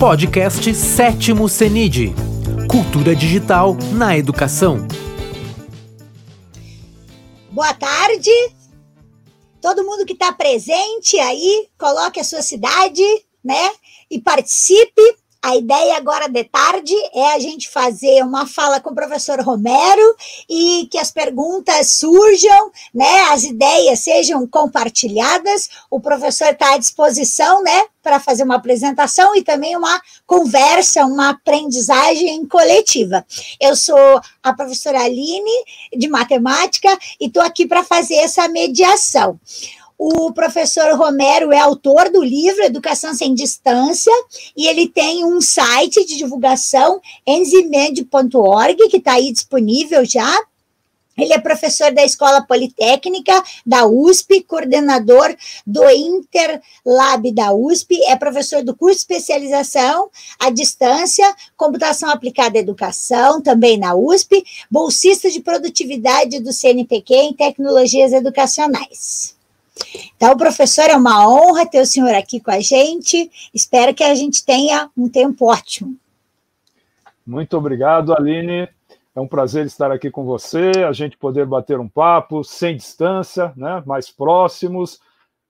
Podcast Sétimo CENID Cultura Digital na Educação. Boa tarde. Todo mundo que está presente aí, coloque a sua cidade, né? E participe a ideia agora de tarde é a gente fazer uma fala com o professor Romero e que as perguntas surjam, né, as ideias sejam compartilhadas. O professor está à disposição, né, para fazer uma apresentação e também uma conversa, uma aprendizagem coletiva. Eu sou a professora Aline de matemática e estou aqui para fazer essa mediação. O professor Romero é autor do livro Educação Sem Distância e ele tem um site de divulgação, enzimed.org, que está aí disponível já. Ele é professor da Escola Politécnica da USP, coordenador do Interlab da USP, é professor do curso de especialização à distância, computação aplicada à educação, também na USP, bolsista de produtividade do CNPq em tecnologias educacionais. Então, professor, é uma honra ter o senhor aqui com a gente. Espero que a gente tenha um tempo ótimo. Muito obrigado, Aline. É um prazer estar aqui com você, a gente poder bater um papo sem distância, né, mais próximos.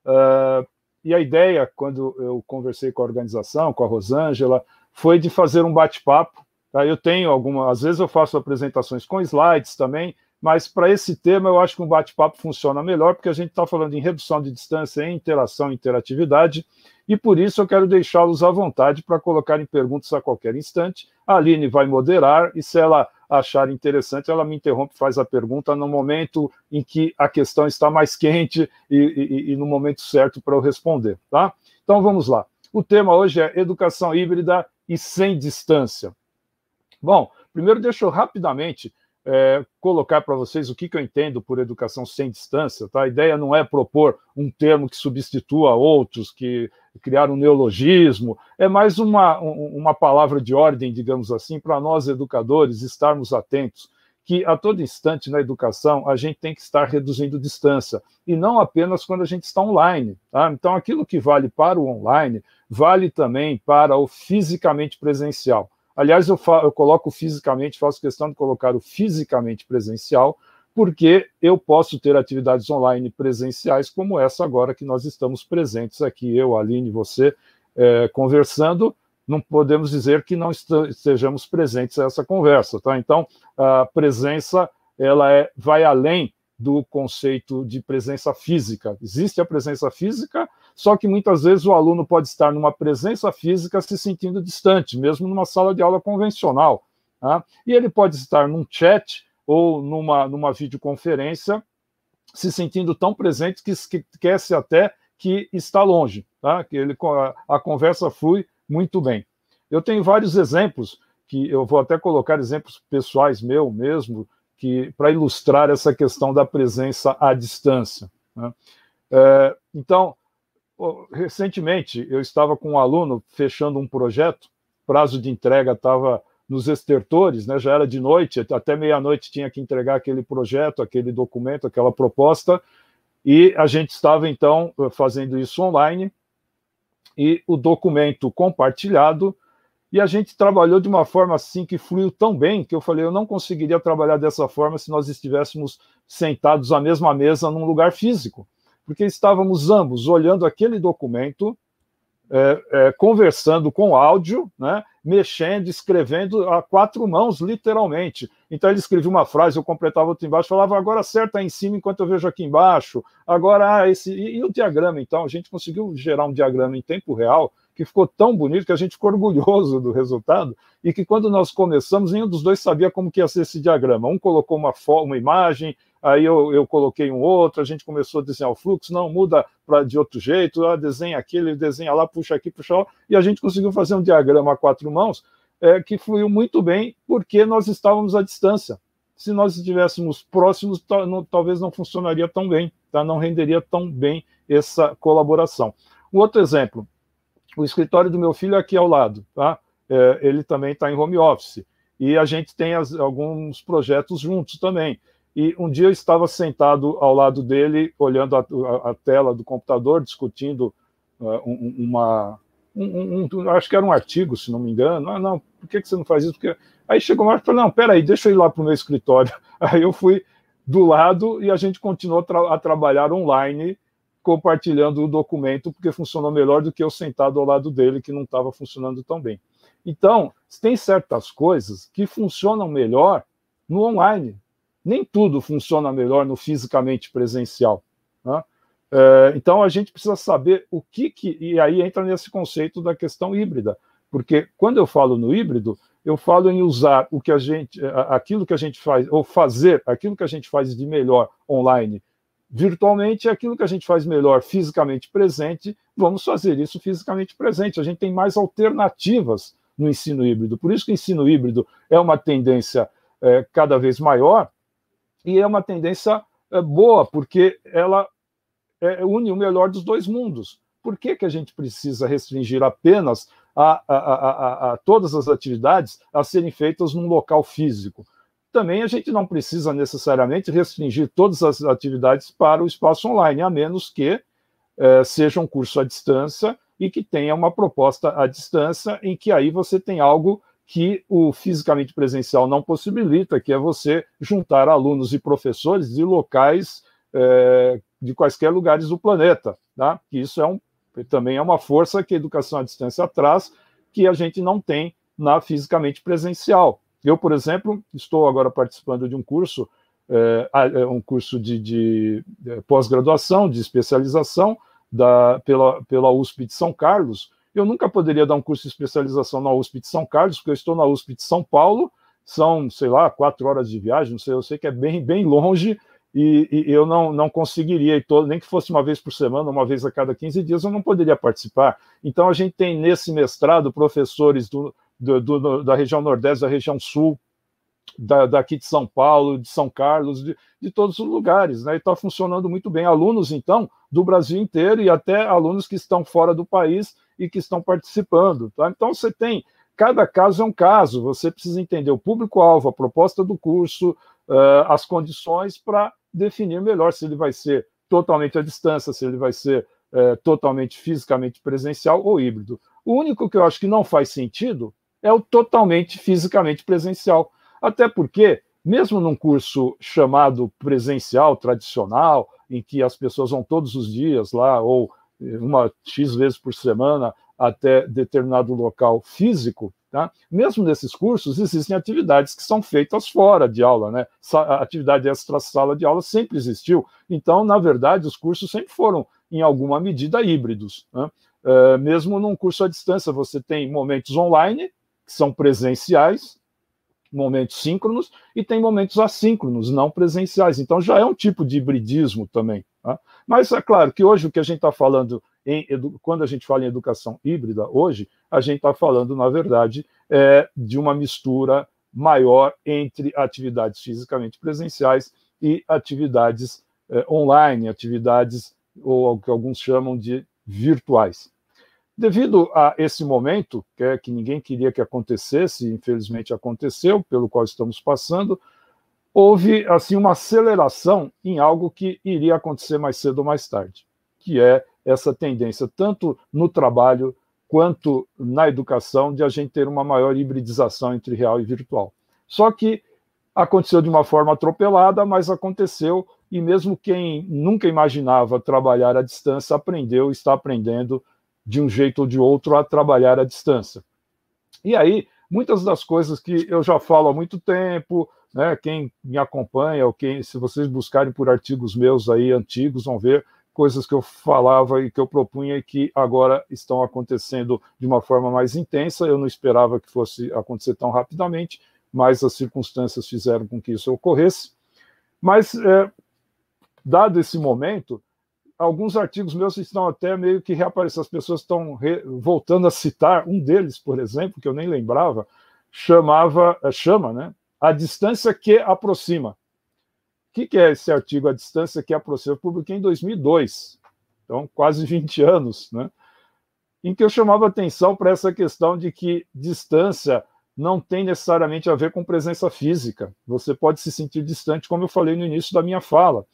Uh, e a ideia, quando eu conversei com a organização, com a Rosângela, foi de fazer um bate-papo. Tá? Eu tenho algumas, às vezes eu faço apresentações com slides também, mas para esse tema eu acho que um bate-papo funciona melhor, porque a gente está falando em redução de distância, em interação e interatividade, e por isso eu quero deixá-los à vontade para colocarem perguntas a qualquer instante. A Aline vai moderar, e se ela achar interessante, ela me interrompe, faz a pergunta no momento em que a questão está mais quente e, e, e no momento certo para eu responder, tá? Então vamos lá. O tema hoje é educação híbrida e sem distância. Bom, primeiro deixa eu rapidamente é, colocar para vocês o que, que, eu entendo por educação sem distância. Tá? A ideia não é propor um termo que substitua outros, que criar um neologismo, é mais uma, uma palavra de ordem, digamos assim, para nós educadores estarmos atentos que a todo instante na educação a gente tem que estar reduzindo distância, e não apenas quando a gente está online. Tá? Então, aquilo que vale para o online vale também para o fisicamente presencial. Aliás, eu, eu coloco fisicamente, faço questão de colocar o fisicamente presencial, porque eu posso ter atividades online presenciais, como essa agora que nós estamos presentes aqui, eu, Aline, você, é, conversando, não podemos dizer que não estejamos presentes a essa conversa, tá? Então, a presença, ela é, vai além do conceito de presença física. Existe a presença física, só que muitas vezes o aluno pode estar numa presença física se sentindo distante, mesmo numa sala de aula convencional. Tá? E ele pode estar num chat ou numa, numa videoconferência se sentindo tão presente que esquece até que está longe, tá? que ele, a, a conversa flui muito bem. Eu tenho vários exemplos, que eu vou até colocar exemplos pessoais meu mesmo, que para ilustrar essa questão da presença à distância. Né? É, então, recentemente eu estava com um aluno fechando um projeto, prazo de entrega estava nos estertores, né, já era de noite, até meia-noite tinha que entregar aquele projeto, aquele documento, aquela proposta, e a gente estava então fazendo isso online, e o documento compartilhado e a gente trabalhou de uma forma assim que fluiu tão bem que eu falei, eu não conseguiria trabalhar dessa forma se nós estivéssemos sentados à mesma mesa num lugar físico, porque estávamos ambos olhando aquele documento, é, é, conversando com áudio, né, mexendo, escrevendo a quatro mãos, literalmente. Então ele escrevia uma frase, eu completava outra embaixo, falava agora acerta aí em cima enquanto eu vejo aqui embaixo, agora ah, esse. E, e o diagrama, então, a gente conseguiu gerar um diagrama em tempo real que ficou tão bonito que a gente ficou orgulhoso do resultado e que quando nós começamos, nenhum dos dois sabia como que ia ser esse diagrama. Um colocou uma, uma imagem, aí eu, eu coloquei um outro, a gente começou a desenhar o fluxo, não, muda pra, de outro jeito, ah, desenha aquele, desenha lá, puxa aqui, puxa lá, e a gente conseguiu fazer um diagrama a quatro mãos é, que fluiu muito bem porque nós estávamos à distância. Se nós estivéssemos próximos, talvez não funcionaria tão bem, tá? não renderia tão bem essa colaboração. Um outro exemplo, o escritório do meu filho é aqui ao lado, tá? É, ele também está em home office. E a gente tem as, alguns projetos juntos também. E um dia eu estava sentado ao lado dele, olhando a, a, a tela do computador, discutindo uh, uma, um, um, acho que era um artigo, se não me engano. Ah, não, por que, que você não faz isso? Porque... Aí chegou uma hora e falou, não, peraí, deixa eu ir lá para o meu escritório. Aí eu fui do lado e a gente continuou tra a trabalhar online, compartilhando o documento, porque funcionou melhor do que eu sentado ao lado dele, que não estava funcionando tão bem. Então, tem certas coisas que funcionam melhor no online. Nem tudo funciona melhor no fisicamente presencial. Né? É, então, a gente precisa saber o que, que. E aí entra nesse conceito da questão híbrida. Porque quando eu falo no híbrido, eu falo em usar o que a gente, aquilo que a gente faz, ou fazer aquilo que a gente faz de melhor online virtualmente, aquilo que a gente faz melhor fisicamente presente, vamos fazer isso fisicamente presente. A gente tem mais alternativas no ensino híbrido. Por isso que o ensino híbrido é uma tendência é, cada vez maior e é uma tendência é, boa, porque ela é, une o melhor dos dois mundos. Por que, que a gente precisa restringir apenas a, a, a, a, todas as atividades a serem feitas num local físico. Também a gente não precisa necessariamente restringir todas as atividades para o espaço online, a menos que eh, seja um curso à distância e que tenha uma proposta à distância, em que aí você tem algo que o fisicamente presencial não possibilita, que é você juntar alunos e professores de locais eh, de quaisquer lugares do planeta. Tá? Isso é um também é uma força que a educação à distância traz, que a gente não tem na fisicamente presencial. Eu, por exemplo, estou agora participando de um curso, é, é um curso de, de é, pós-graduação, de especialização da, pela, pela USP de São Carlos. Eu nunca poderia dar um curso de especialização na USP de São Carlos, porque eu estou na USP de São Paulo, são, sei lá, quatro horas de viagem, não sei, eu sei que é bem, bem longe, e, e, eu não, não conseguiria, e todo, nem que fosse uma vez por semana, uma vez a cada 15 dias, eu não poderia participar. Então, a gente tem nesse mestrado professores do, do, do da região Nordeste, da região Sul, da, daqui de São Paulo, de São Carlos, de, de todos os lugares, né? E está funcionando muito bem. Alunos, então, do Brasil inteiro e até alunos que estão fora do país e que estão participando. Tá? Então, você tem. Cada caso é um caso, você precisa entender o público-alvo, a proposta do curso, uh, as condições para definir melhor se ele vai ser totalmente à distância, se ele vai ser é, totalmente fisicamente presencial ou híbrido. O único que eu acho que não faz sentido é o totalmente fisicamente presencial. Até porque, mesmo num curso chamado presencial, tradicional, em que as pessoas vão todos os dias lá, ou uma X vezes por semana, até determinado local físico, Tá? Mesmo nesses cursos, existem atividades que são feitas fora de aula, né? A atividade extra-sala de aula sempre existiu. Então, na verdade, os cursos sempre foram, em alguma medida, híbridos. Né? É, mesmo num curso à distância, você tem momentos online, que são presenciais, momentos síncronos, e tem momentos assíncronos, não presenciais. Então, já é um tipo de hibridismo também. Tá? Mas é claro que hoje o que a gente está falando em, quando a gente fala em educação híbrida hoje, a gente está falando, na verdade, é, de uma mistura maior entre atividades fisicamente presenciais e atividades é, online, atividades ou o que alguns chamam de virtuais. Devido a esse momento, que, é, que ninguém queria que acontecesse, infelizmente aconteceu, pelo qual estamos passando, houve assim uma aceleração em algo que iria acontecer mais cedo ou mais tarde, que é essa tendência, tanto no trabalho quanto na educação, de a gente ter uma maior hibridização entre real e virtual. Só que aconteceu de uma forma atropelada, mas aconteceu, e mesmo quem nunca imaginava trabalhar à distância aprendeu, está aprendendo de um jeito ou de outro a trabalhar à distância. E aí, muitas das coisas que eu já falo há muito tempo, né, quem me acompanha, ou quem, se vocês buscarem por artigos meus aí antigos, vão ver coisas que eu falava e que eu propunha e que agora estão acontecendo de uma forma mais intensa. Eu não esperava que fosse acontecer tão rapidamente, mas as circunstâncias fizeram com que isso ocorresse. Mas, é, dado esse momento, alguns artigos meus estão até meio que reaparecendo, as pessoas estão voltando a citar, um deles, por exemplo, que eu nem lembrava, chamava, é, chama, né, A Distância que Aproxima. O que, que é esse artigo A Distância que Aproxima? Eu publiquei em 2002, então quase 20 anos, né? em que eu chamava atenção para essa questão de que distância não tem necessariamente a ver com presença física. Você pode se sentir distante, como eu falei no início da minha fala.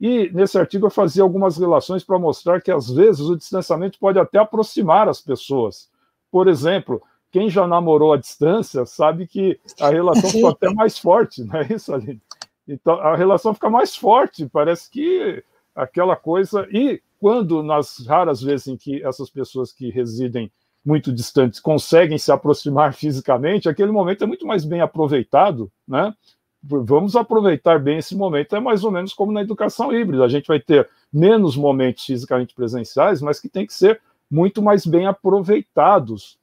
E nesse artigo eu fazia algumas relações para mostrar que às vezes o distanciamento pode até aproximar as pessoas. Por exemplo, quem já namorou à distância sabe que a relação fica até mais forte, não é isso, Aline? Então a relação fica mais forte, parece que aquela coisa. E quando, nas raras vezes em que essas pessoas que residem muito distantes conseguem se aproximar fisicamente, aquele momento é muito mais bem aproveitado, né? Vamos aproveitar bem esse momento, é mais ou menos como na educação híbrida. A gente vai ter menos momentos fisicamente presenciais, mas que tem que ser muito mais bem aproveitados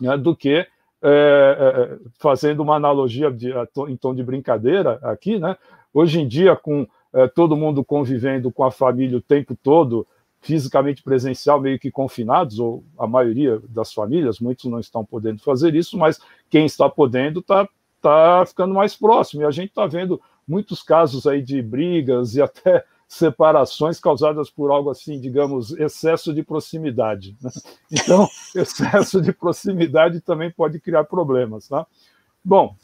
né, do que é, é, fazendo uma analogia de, em tom de brincadeira aqui, né? Hoje em dia, com é, todo mundo convivendo com a família o tempo todo, fisicamente presencial, meio que confinados, ou a maioria das famílias, muitos não estão podendo fazer isso, mas quem está podendo está tá ficando mais próximo. E a gente está vendo muitos casos aí de brigas e até separações causadas por algo assim, digamos, excesso de proximidade. Né? Então, excesso de proximidade também pode criar problemas. Tá? Bom,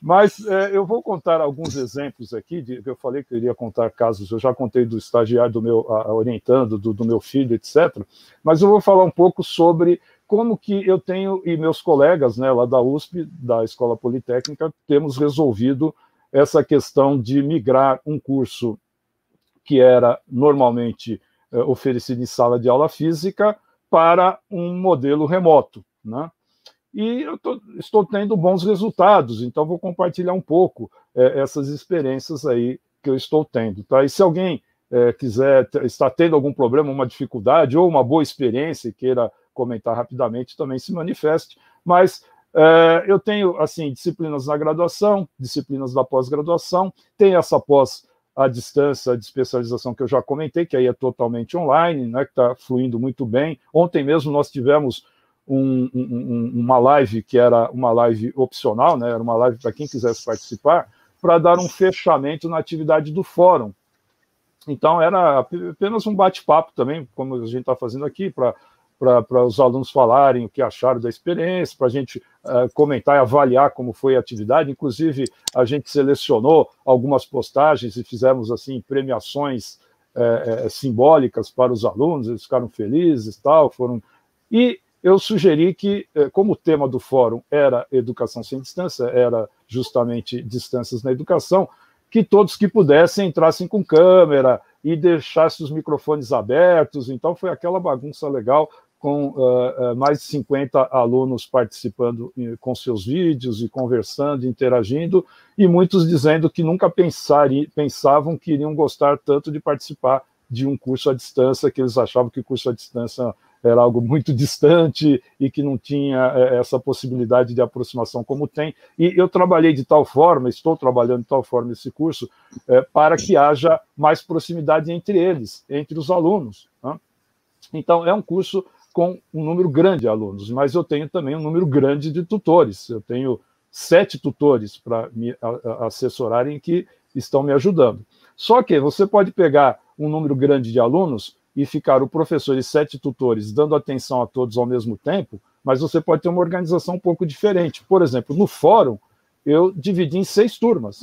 mas é, eu vou contar alguns exemplos aqui, de, eu falei que eu iria contar casos, eu já contei do estagiário do meu, a, orientando, do, do, meu filho, etc. Mas eu vou falar um pouco sobre como que eu tenho, e meus colegas né, lá da USP, da Escola Politécnica, temos resolvido essa questão de migrar um curso que era normalmente é, oferecido em sala de aula física para um modelo remoto. Né? e eu tô, estou tendo bons resultados, então vou compartilhar um pouco é, essas experiências aí que eu estou tendo. Tá? E se alguém é, quiser, está tendo algum problema, uma dificuldade ou uma boa experiência e queira comentar rapidamente, também se manifeste. Mas é, eu tenho, assim, disciplinas na graduação, disciplinas da pós-graduação, tem essa pós à distância de especialização que eu já comentei, que aí é totalmente online, né, que está fluindo muito bem. Ontem mesmo nós tivemos um, um, uma live que era uma live opcional, né? era uma live para quem quisesse participar, para dar um fechamento na atividade do fórum. Então, era apenas um bate-papo também, como a gente está fazendo aqui, para para os alunos falarem o que acharam da experiência, para a gente uh, comentar e avaliar como foi a atividade. Inclusive, a gente selecionou algumas postagens e fizemos assim premiações uh, uh, simbólicas para os alunos, eles ficaram felizes tal, foram. E eu sugeri que, como o tema do fórum era educação sem distância, era justamente distâncias na educação, que todos que pudessem entrassem com câmera e deixassem os microfones abertos. Então, foi aquela bagunça legal, com uh, mais de 50 alunos participando com seus vídeos e conversando, interagindo, e muitos dizendo que nunca pensari, pensavam que iriam gostar tanto de participar de um curso à distância, que eles achavam que o curso à distância era algo muito distante e que não tinha essa possibilidade de aproximação como tem. E eu trabalhei de tal forma, estou trabalhando de tal forma esse curso, para que haja mais proximidade entre eles, entre os alunos. Né? Então, é um curso com um número grande de alunos, mas eu tenho também um número grande de tutores. Eu tenho sete tutores para me assessorarem que estão me ajudando. Só que você pode pegar um número grande de alunos e ficar o professor e sete tutores dando atenção a todos ao mesmo tempo, mas você pode ter uma organização um pouco diferente. Por exemplo, no fórum, eu dividi em seis turmas.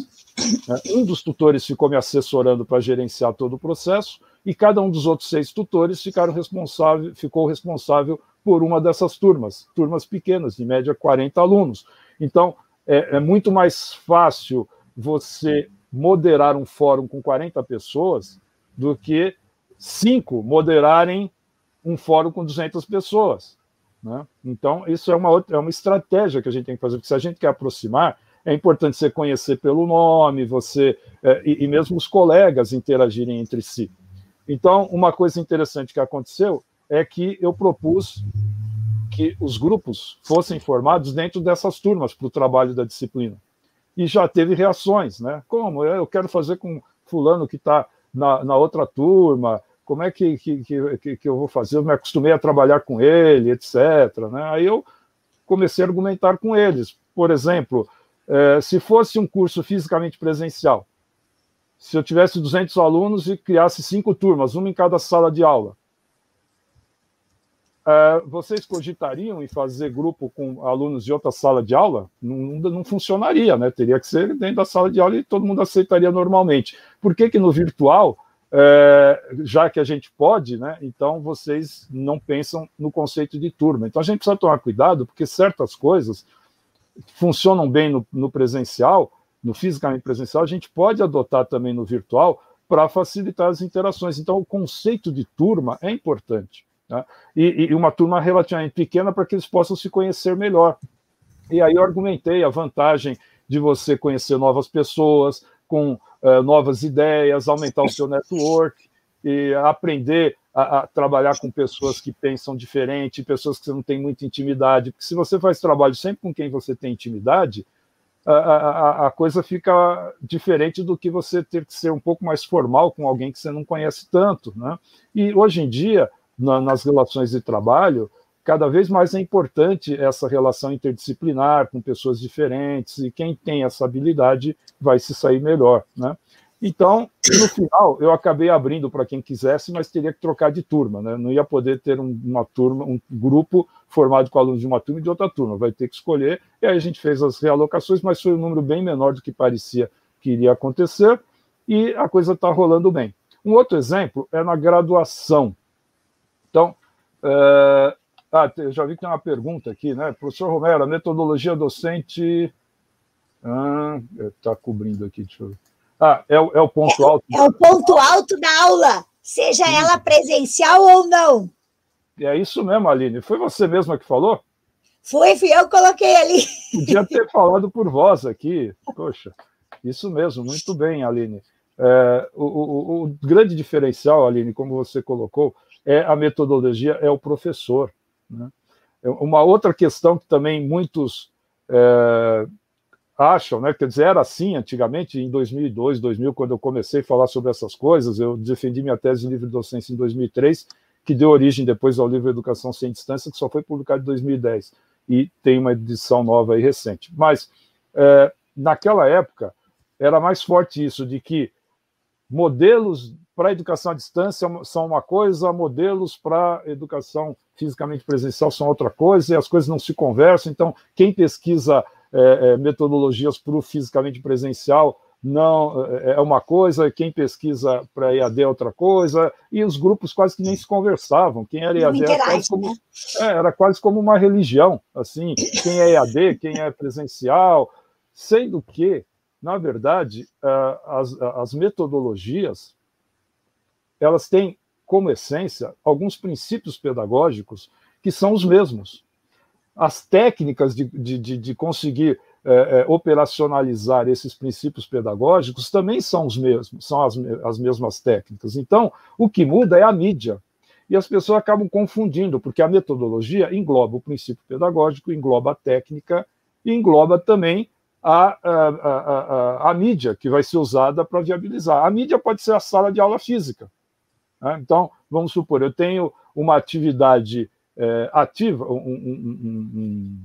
Né? Um dos tutores ficou me assessorando para gerenciar todo o processo, e cada um dos outros seis tutores ficaram responsável, ficou responsável por uma dessas turmas, turmas pequenas, de média 40 alunos. Então, é, é muito mais fácil você moderar um fórum com 40 pessoas do que cinco moderarem um fórum com 200 pessoas. Né? Então, isso é uma, outra, é uma estratégia que a gente tem que fazer, porque se a gente quer aproximar, é importante você conhecer pelo nome, você é, e, e, mesmo os colegas interagirem entre si. Então, uma coisa interessante que aconteceu é que eu propus que os grupos fossem formados dentro dessas turmas para o trabalho da disciplina. E já teve reações, né? Como? Eu quero fazer com fulano que está na, na outra turma, como é que, que, que, que, eu vou fazer? Eu me acostumei a trabalhar com ele, etc. Né? Aí eu comecei a argumentar com eles. Por exemplo, é, se fosse um curso fisicamente presencial, se eu tivesse 200 alunos e criasse cinco turmas, uma em cada sala de aula, é, vocês cogitariam em fazer grupo com alunos de outra sala de aula? Não, não, funcionaria, né? Teria que ser dentro da sala de aula e todo mundo aceitaria normalmente. Por que, que no virtual é, já que a gente pode, né, então vocês não pensam no conceito de turma. Então a gente precisa tomar cuidado, porque certas coisas funcionam bem no, no presencial, no fisicamente presencial, a gente pode adotar também no virtual para facilitar as interações. Então, o conceito de turma é importante. Né? E, e, uma turma relativamente pequena para que eles possam se conhecer melhor. E aí eu argumentei a vantagem de você conhecer novas pessoas, com uh, novas ideias, aumentar o seu network e aprender a, a, trabalhar com pessoas que pensam diferente, pessoas que você não tem muita intimidade. Porque se você faz trabalho sempre com quem você tem intimidade, a, a, coisa fica diferente do que você ter que ser um pouco mais formal com alguém que você não conhece tanto. Né? E hoje em dia, na, nas relações de trabalho, cada vez mais é importante essa relação interdisciplinar com pessoas diferentes, e quem tem essa habilidade vai se sair melhor. Né? Então, no final, eu acabei abrindo para quem quisesse, mas teria que trocar de turma, né? Não ia poder ter um, uma turma, um grupo formado com alunos de uma turma e de outra turma, vai ter que escolher. E aí a gente fez as realocações, mas foi um número bem menor do que parecia que iria acontecer, e a coisa está rolando bem. Um outro exemplo é na graduação. Então, é... ah, eu já vi que tem uma pergunta aqui, né? Professor Romero, a metodologia docente. Está ah, cobrindo aqui, deixa eu ver. Ah, é, é o ponto alto. É o ponto alto da aula, seja Sim. ela presencial ou não. É isso mesmo, Aline. Foi você mesma que falou? Foi, fui eu que coloquei ali. Podia ter falado por voz aqui. Poxa, isso mesmo, muito bem, Aline. É, o, o, o, grande diferencial, Aline, como você colocou, é a metodologia, é o professor. Né? É uma outra questão que também muitos é, acham, né? Quer dizer, era assim antigamente, em 2002, 2000, quando eu comecei a falar sobre essas coisas, eu defendi minha tese de livre docência em 2003, que deu origem depois ao livro Educação Sem Distância, que só foi publicado em 2010, e tem uma edição nova e recente. Mas, é, naquela época, era mais forte isso, de que modelos para educação à distância são uma coisa, modelos para educação fisicamente presencial são outra coisa, e as coisas não se conversam. Então, quem pesquisa é, é, metodologias para o fisicamente presencial não é, é uma coisa, quem pesquisa para EAD é outra coisa, e os grupos quase que nem se conversavam. Quem era EAD era quase, como, né? é, era quase como uma religião, assim, quem é EAD, quem é presencial, sendo que, na verdade, as, as metodologias elas têm como essência alguns princípios pedagógicos que são os mesmos as técnicas de, de, de conseguir é, é, operacionalizar esses princípios pedagógicos também são os mesmos, são as, as mesmas técnicas. Então, o que muda é a mídia. E as pessoas acabam confundindo, porque a metodologia engloba o princípio pedagógico, engloba a técnica e engloba também a, a, a, a, mídia que vai ser usada para viabilizar. A mídia pode ser a sala de aula física. Né? Então, vamos supor, eu tenho uma atividade é, ativa, um, um, um,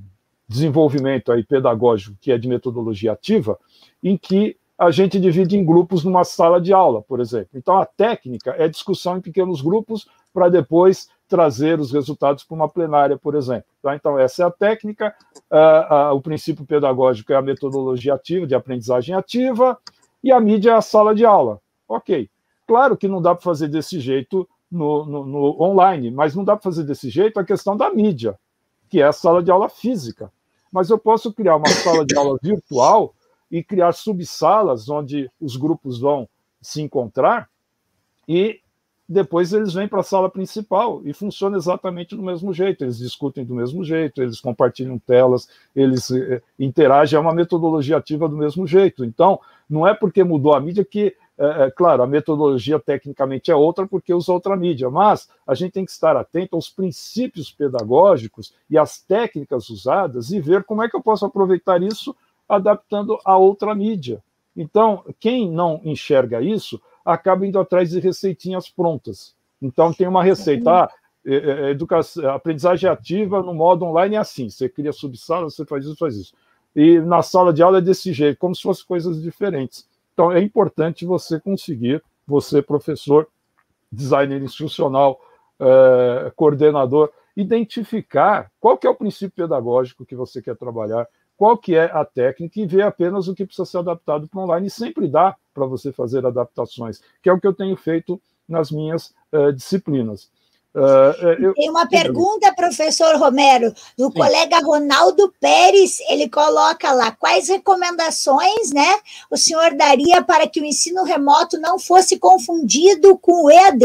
desenvolvimento aí pedagógico que é de metodologia ativa, em que a gente divide em grupos numa sala de aula, por exemplo. Então, a técnica é discussão em pequenos grupos para depois trazer os resultados para uma plenária, por exemplo. Tá? Então, essa é a técnica. Uh, uh, o princípio pedagógico é a metodologia ativa, de aprendizagem ativa, e a mídia é a sala de aula. Ok. Claro que não dá para fazer desse jeito no, no, no online, mas não dá para fazer desse jeito a questão da mídia, que é a sala de aula física. Mas eu posso criar uma sala de aula virtual e criar subsalas onde os grupos vão se encontrar e depois eles vêm para a sala principal e funciona exatamente do mesmo jeito. Eles discutem do mesmo jeito, eles compartilham telas, eles eh, interagem, é uma metodologia ativa do mesmo jeito. Então, não é porque mudou a mídia que é, é, claro, a metodologia tecnicamente é outra porque usa outra mídia, mas a gente tem que estar atento aos princípios pedagógicos e às técnicas usadas e ver como é que eu posso aproveitar isso adaptando a outra mídia. Então, quem não enxerga isso acaba indo atrás de receitinhas prontas. Então, tem uma receita. Ah, é, é, educação, aprendizagem ativa no modo online é assim: você cria subsala, você faz isso, faz isso. E na sala de aula é desse jeito, como se fossem coisas diferentes. Então, é importante você conseguir, você, professor, designer instrucional, é, coordenador, identificar qual que é o princípio pedagógico que você quer trabalhar, qual que é a técnica e ver apenas o que precisa ser adaptado para online. E sempre dá para você fazer adaptações, que é o que eu tenho feito nas minhas uh, disciplinas. Uh, eu... Tem uma pergunta, professor Romero, do Sim. colega Ronaldo Pérez. Ele coloca lá quais recomendações né, o senhor daria para que o ensino remoto não fosse confundido com o EAD?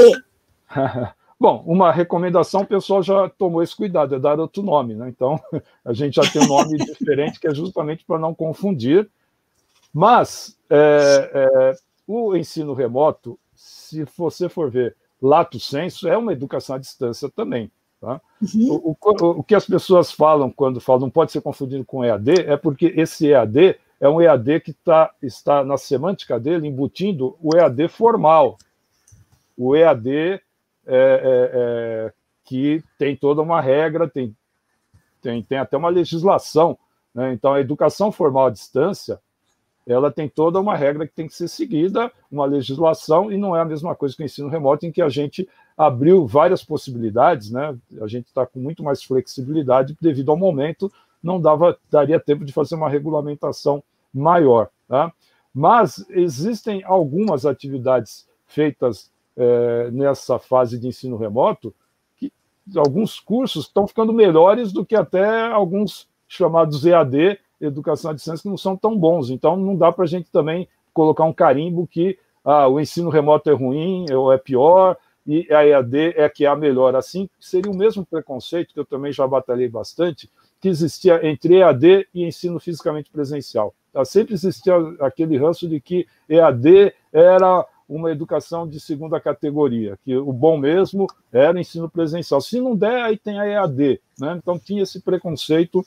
Bom, uma recomendação, o pessoal já tomou esse cuidado, é dar outro nome, né? Então, a gente já tem um nome diferente, que é justamente para não confundir. Mas é, é, o ensino remoto, se você for ver lato senso, é uma educação à distância também. Tá? Uhum. O, o, o, que as pessoas falam quando falam não pode ser confundido com EAD é porque esse EAD é um EAD que tá, está na semântica dele embutindo o EAD formal. O EAD é, é, é, que tem toda uma regra, tem, tem, tem até uma legislação. Né? Então, a educação formal à distância ela tem toda uma regra que tem que ser seguida, uma legislação, e não é a mesma coisa que o ensino remoto, em que a gente abriu várias possibilidades, né? A gente está com muito mais flexibilidade devido ao momento, não dava, daria tempo de fazer uma regulamentação maior, tá? Mas existem algumas atividades feitas é, nessa fase de ensino remoto que alguns cursos estão ficando melhores do que até alguns chamados EAD, educação à distância que não são tão bons. Então, não dá para a gente também colocar um carimbo que ah, o ensino remoto é ruim ou é pior e a EAD é que é a melhor. Assim, seria o mesmo preconceito que eu também já batalhei bastante, que existia entre EAD e ensino fisicamente presencial. Tá? Sempre existia aquele ranço de que EAD era uma educação de segunda categoria, que o bom mesmo era ensino presencial. Se não der, aí tem a EAD. Né? Então tinha esse preconceito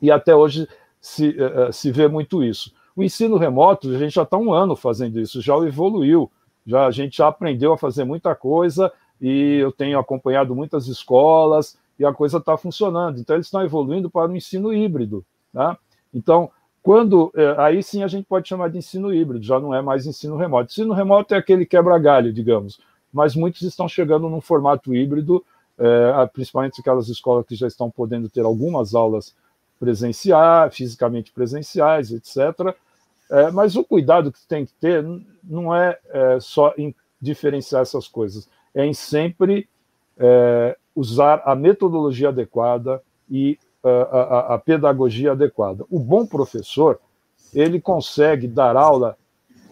e até hoje se, uh, se vê muito isso. O ensino remoto, a gente já está um ano fazendo isso, já evoluiu, já a gente já aprendeu a fazer muita coisa e eu tenho acompanhado muitas escolas e a coisa está funcionando. Então, eles estão evoluindo para o ensino híbrido. Tá? Então, quando aí sim a gente pode chamar de ensino híbrido, já não é mais ensino remoto. Ensino remoto é aquele quebra-galho, digamos, mas muitos estão chegando num formato híbrido, é, principalmente aquelas escolas que já estão podendo ter algumas aulas presenciais, fisicamente presenciais, etc. É, mas o cuidado que tem que ter não é, é, só em diferenciar essas coisas, é em sempre é, usar a metodologia adequada e a, a, a, pedagogia adequada. O bom professor ele consegue dar aula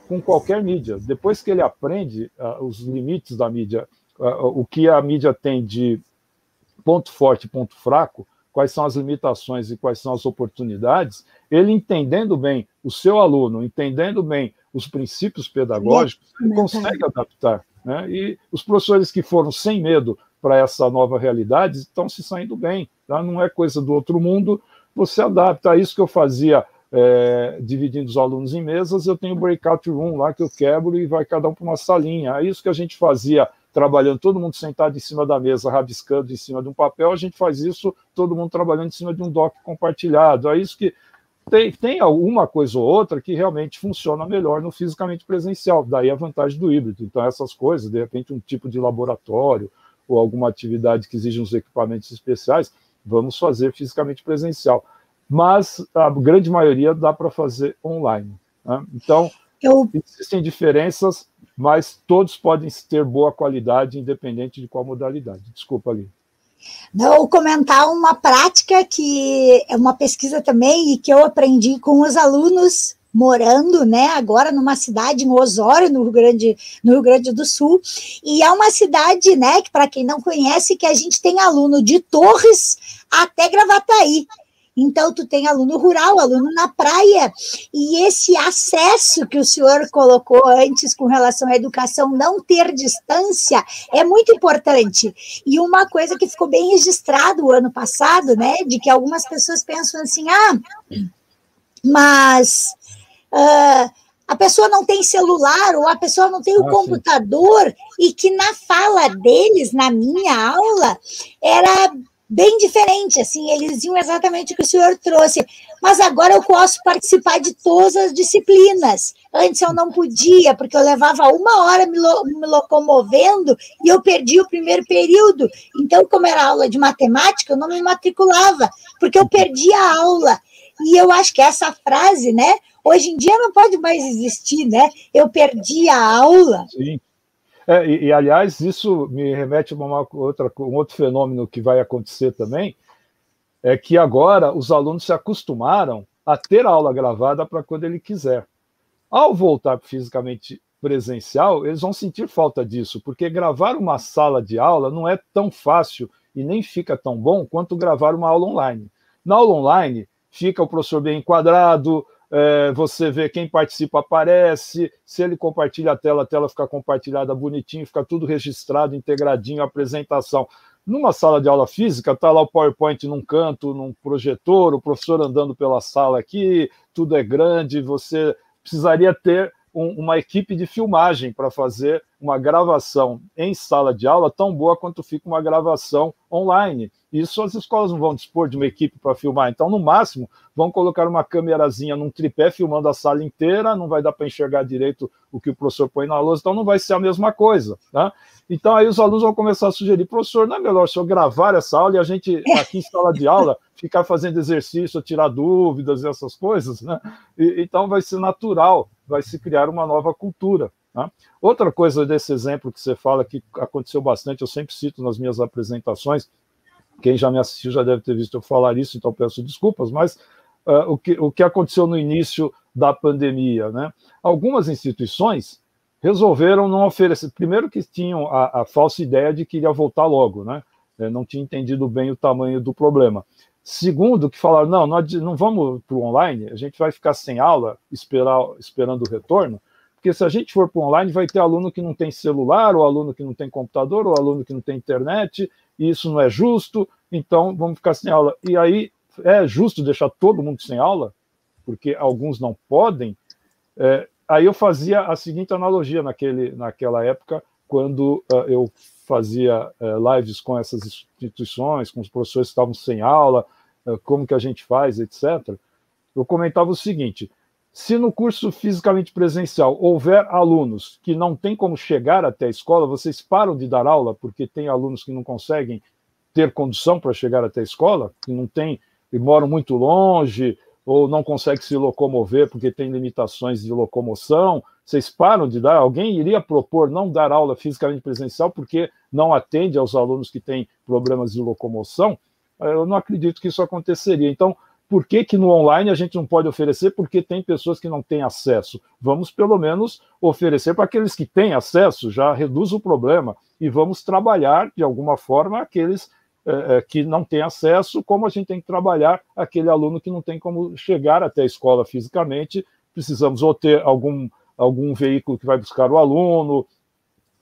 com qualquer mídia. Depois que ele aprende uh, os limites da mídia, uh, o que a mídia tem de ponto forte e ponto fraco, quais são as limitações e quais são as oportunidades, ele entendendo bem o seu aluno, entendendo bem os princípios pedagógicos, ele consegue adaptar. Né? E os professores que foram sem medo para essa nova realidade estão se saindo bem. Tá? Não é coisa do outro mundo, você adapta. É isso que eu fazia é, dividindo os alunos em mesas, eu tenho breakout room lá que eu quebro e vai cada um para uma salinha. É isso que a gente fazia trabalhando, todo mundo sentado em cima da mesa, rabiscando em cima de um papel, a gente faz isso, todo mundo trabalhando em cima de um doc compartilhado. É isso que tem, tem alguma coisa ou outra que realmente funciona melhor no fisicamente presencial, daí a vantagem do híbrido. Então, essas coisas, de repente, um tipo de laboratório ou alguma atividade que exige uns equipamentos especiais, vamos fazer fisicamente presencial. Mas a grande maioria dá para fazer online. Né? Então, Eu... existem diferenças mas todos podem ter boa qualidade, independente de qual modalidade. Desculpa, ali. Não, comentar uma prática que é uma pesquisa também e que eu aprendi com os alunos morando, né, agora numa cidade em Osório, no Rio Grande, no Rio Grande do Sul, e é uma cidade, né, que para quem não conhece, que a gente tem aluno de Torres até Gravataí. Então, tu tem aluno rural, aluno na praia, e esse acesso que o senhor colocou antes com relação à educação, não ter distância, é muito importante. E uma coisa que ficou bem registrado o ano passado, né, de que algumas pessoas pensam assim, ah, mas uh, a pessoa não tem celular ou a pessoa não tem o ah, computador, sim. e que na fala deles, na minha aula, era bem diferente, assim, eles iam exatamente o que o senhor trouxe, mas agora eu posso participar de todas as disciplinas. Antes eu não podia, porque eu levava uma hora me, lo, me locomovendo e eu perdi o primeiro período. Então, como era aula de matemática, eu não me matriculava, porque eu perdi a aula. E eu acho que essa frase, né, hoje em dia não pode mais existir, né? Eu perdi a aula. Sim. É, e, e, aliás, isso me remete a uma outra, um outro fenômeno que vai acontecer também, é que agora os alunos se acostumaram a ter a aula gravada para quando ele quiser. Ao voltar fisicamente presencial, eles vão sentir falta disso, porque gravar uma sala de aula não é tão fácil e nem fica tão bom quanto gravar uma aula online. Na aula online, fica o professor bem enquadrado, é, você vê quem participa aparece, se ele compartilha a tela, a tela fica compartilhada bonitinho, fica tudo registrado, integradinho, apresentação. Numa sala de aula física, está lá o PowerPoint num canto, num projetor, o professor andando pela sala aqui, tudo é grande, você precisaria ter um, uma equipe de filmagem para fazer uma gravação em sala de aula tão boa quanto fica uma gravação online. Isso as escolas não vão dispor de uma equipe para filmar. Então, no máximo, vão colocar uma câmerazinha num tripé filmando a sala inteira, não vai dar para enxergar direito o que o professor põe na lousa, então não vai ser a mesma coisa. Né? Então, aí os alunos vão começar a sugerir, professor, não é melhor se eu gravar essa aula e a gente, aqui em sala de aula, ficar fazendo exercício, tirar dúvidas, essas coisas, né? E, então, vai ser natural, vai se criar uma nova cultura. Né? Outra coisa desse exemplo que você fala que aconteceu bastante, eu sempre cito nas minhas apresentações, quem já me assistiu já deve ter visto eu falar isso, então peço desculpas, mas uh, o, que, o que aconteceu no início da pandemia? Né? Algumas instituições resolveram não oferecer. Primeiro, que tinham a, a falsa ideia de que iria voltar logo, né? Não tinha entendido bem o tamanho do problema. Segundo, que falaram: não, não, não vamos para o online, a gente vai ficar sem aula, esperar, esperando o retorno, porque se a gente for para o online, vai ter aluno que não tem celular, ou aluno que não tem computador, ou aluno que não tem internet, e isso não é justo, então vamos ficar sem aula. E aí é justo deixar todo mundo sem aula, porque alguns não podem. É, aí eu fazia a seguinte analogia naquele, naquela época, quando uh, eu fazia uh, lives com essas instituições, com os professores que estavam sem aula, uh, como que a gente faz, etc. Eu comentava o seguinte: se no curso fisicamente presencial houver alunos que não têm como chegar até a escola, vocês param de dar aula porque tem alunos que não conseguem ter condução para chegar até a escola, que não tem e moram muito longe ou não conseguem se locomover porque tem limitações de locomoção. Vocês param de dar? Alguém iria propor não dar aula fisicamente presencial porque não atende aos alunos que têm problemas de locomoção? Eu não acredito que isso aconteceria. Então, por que, que no online a gente não pode oferecer? Porque tem pessoas que não têm acesso. Vamos, pelo menos, oferecer para aqueles que têm acesso, já reduz o problema, e vamos trabalhar, de alguma forma, aqueles é, que não têm acesso, como a gente tem que trabalhar aquele aluno que não tem como chegar até a escola fisicamente. Precisamos ou ter algum, algum veículo que vai buscar o aluno,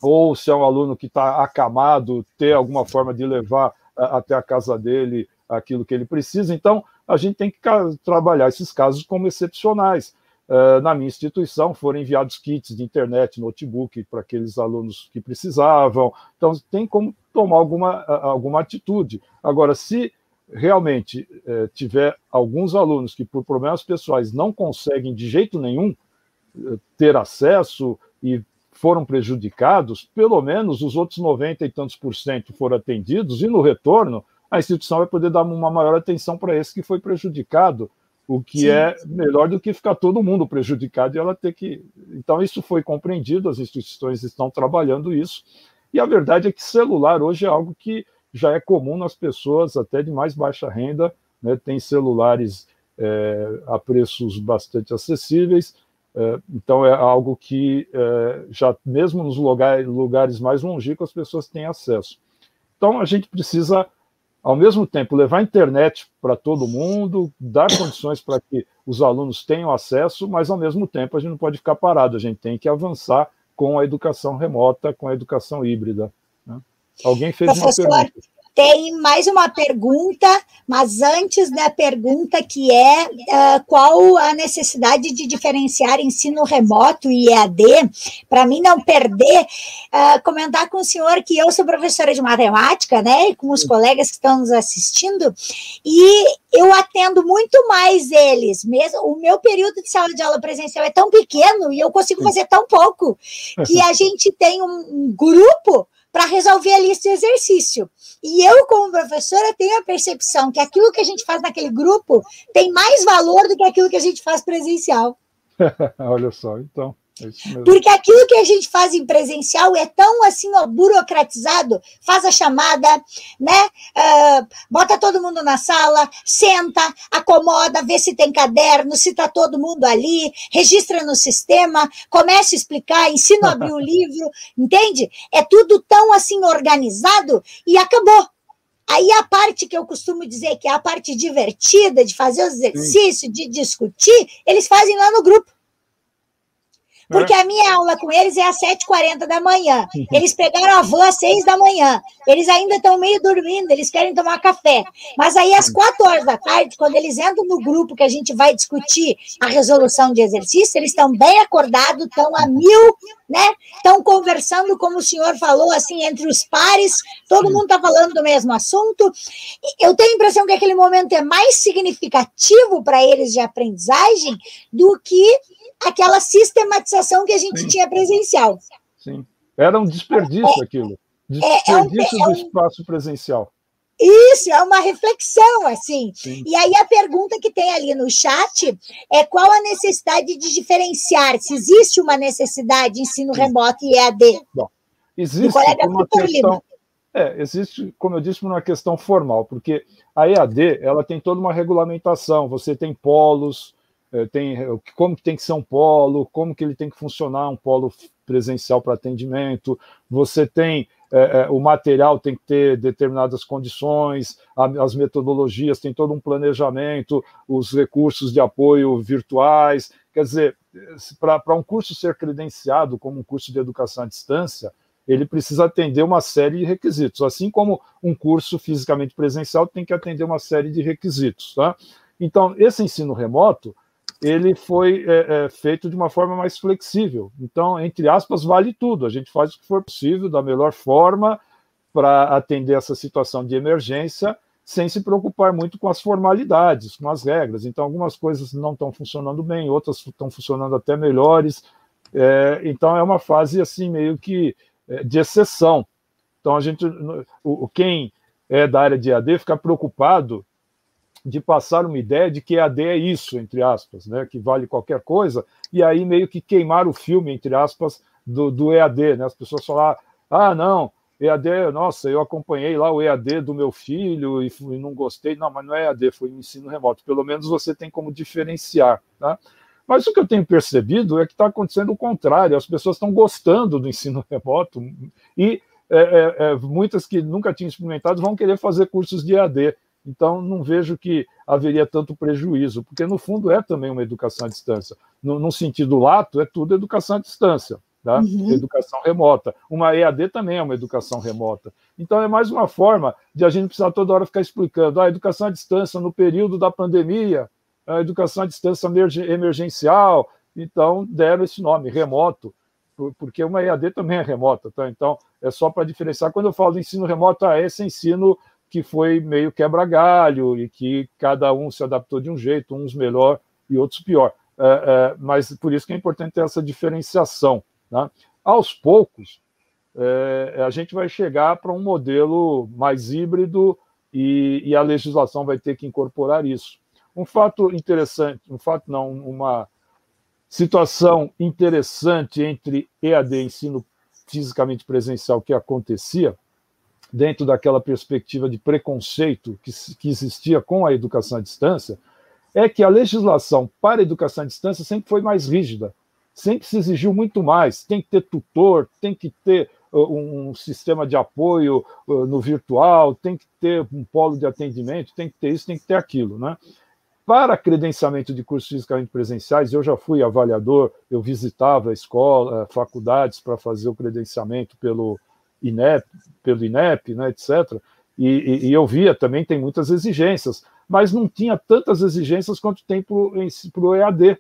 ou se é um aluno que está acamado, ter alguma forma de levar até a casa dele aquilo que ele precisa. Então, a gente tem que trabalhar esses casos como excepcionais. Uh, na minha instituição foram enviados kits de internet, notebook para aqueles alunos que precisavam. Então, tem como tomar alguma, alguma atitude. Agora, se realmente uh, tiver alguns alunos que, por problemas pessoais, não conseguem de jeito nenhum ter acesso e foram prejudicados, pelo menos os outros 90 e tantos por cento foram atendidos, e no retorno a instituição vai poder dar uma maior atenção para esse que foi prejudicado, o que sim, é sim. melhor do que ficar todo mundo prejudicado e ela ter que. Então, isso foi compreendido, as instituições estão trabalhando isso, e a verdade é que celular hoje é algo que já é comum nas pessoas, até de mais baixa renda, né, tem celulares é, a preços bastante acessíveis, então é algo que é, já mesmo nos lugar, lugares mais longínquos as pessoas têm acesso. Então a gente precisa ao mesmo tempo levar a internet para todo mundo, dar condições para que os alunos tenham acesso, mas ao mesmo tempo a gente não pode ficar parado, a gente tem que avançar com a educação remota, com a educação híbrida. Né? Alguém fez Professor, uma pergunta. Tem mais uma pergunta, mas antes da pergunta, que é uh, qual a necessidade de diferenciar ensino remoto e EAD, para mim não perder, uh, comentar com o senhor que eu sou professora de matemática, né, e com os colegas que estão nos assistindo, e eu atendo muito mais eles, mesmo o meu período de sala de aula presencial é tão pequeno e eu consigo fazer tão pouco, que a gente tem um grupo para resolver a lista de exercício. E eu, como professora, tenho a percepção que aquilo que a gente faz naquele grupo tem mais valor do que aquilo que a gente faz presencial. Olha só, então. É Porque aquilo que a gente faz em presencial é tão assim, ó, burocratizado, faz a chamada, né? Uh, bota todo mundo na sala, senta, acomoda, vê se tem caderno, se está todo mundo ali, registra no sistema, começa a explicar, ensina a abrir o livro, entende? É tudo tão assim organizado e acabou. Aí a parte que eu costumo dizer que é a parte divertida de fazer os exercícios, de discutir, eles fazem lá no grupo. Porque a minha aula com eles é às 7h40 da manhã. Eles pegaram a van às 6 da manhã. Eles ainda estão meio dormindo, eles querem tomar café. Mas aí, às 4 horas da tarde, quando eles entram no grupo que a gente vai discutir a resolução de exercício, eles estão bem acordados, estão a mil, né? Estão conversando, como o senhor falou, assim, entre os pares, todo mundo está falando do mesmo assunto. Eu tenho a impressão que aquele momento é mais significativo para eles de aprendizagem do que aquela sistematização que a gente Sim. tinha presencial. Sim. Era um desperdício é, aquilo. Desperdício é, é um, do espaço presencial. Isso, é uma reflexão, assim. Sim. E aí a pergunta que tem ali no chat é qual a necessidade de diferenciar, se existe uma necessidade de ensino remoto e EAD. Bom, existe uma questão, é, existe, como eu disse, uma questão formal, porque a EAD ela tem toda uma regulamentação, você tem polos, é, tem como que tem que ser um polo, como que ele tem que funcionar um polo presencial para atendimento, você tem é, é, o material tem que ter determinadas condições, as metodologias tem todo um planejamento, os recursos de apoio virtuais, quer dizer, para um curso ser credenciado como um curso de educação à distância, ele precisa atender uma série de requisitos, assim como um curso fisicamente presencial tem que atender uma série de requisitos. Tá? Então, esse ensino remoto, ele foi é, é, feito de uma forma mais flexível. Então, entre aspas, vale tudo. A gente faz o que for possível, da melhor forma, para atender essa situação de emergência, sem se preocupar muito com as formalidades, com as regras. Então, algumas coisas não estão funcionando bem, outras estão funcionando até melhores. É, então, é uma fase assim meio que é, de exceção. Então, a gente, o, quem é da área de AD fica preocupado de passar uma ideia de que EAD é isso, entre aspas, né, que vale qualquer coisa, e aí meio que queimar o filme, entre aspas, do, do EAD. Né? As pessoas falar, ah, não, EAD, nossa, eu acompanhei lá o EAD do meu filho e, não gostei. Não, mas não é EAD, foi um ensino remoto. Pelo menos você tem como diferenciar. Tá? Mas o que eu tenho percebido é que está acontecendo o contrário, as pessoas estão gostando do ensino remoto e é, é, é, muitas que nunca tinham experimentado vão querer fazer cursos de EAD. Então, não vejo que haveria tanto prejuízo, porque no fundo é também uma educação à distância. No, no sentido lato, é tudo educação à distância, tá? Uhum. educação remota. Uma EAD também é uma educação remota. Então, é mais uma forma de a gente precisar toda hora ficar explicando ah, a educação à distância no período da pandemia, a educação à distância emergencial. Então, deram esse nome, remoto, porque uma EAD também é remota. Tá? Então, é só para diferenciar. Quando eu falo de ensino remoto, ah, esse ensino que foi meio quebra-galho e que cada um se adaptou de um jeito, uns melhor e outros pior. É, é, mas por isso que é importante ter essa diferenciação. Né? Aos poucos, é, a gente vai chegar para um modelo mais híbrido e, e, a legislação vai ter que incorporar isso. Um fato interessante, um fato não, uma situação interessante entre EAD ensino fisicamente presencial que acontecia dentro daquela perspectiva de preconceito que, que existia com a educação à distância, é que a legislação para a educação à distância sempre foi mais rígida, sempre se exigiu muito mais. Tem que ter tutor, tem que ter uh, um sistema de apoio uh, no virtual, tem que ter um polo de atendimento, tem que ter isso, tem que ter aquilo, né? Para credenciamento de cursos fisicamente presenciais, eu já fui avaliador, eu visitava a escola, uh, faculdades para fazer o credenciamento pelo, INEP, pelo INEP, né, etc. E, e, e, eu via também tem muitas exigências, mas não tinha tantas exigências quanto tem para o EAD,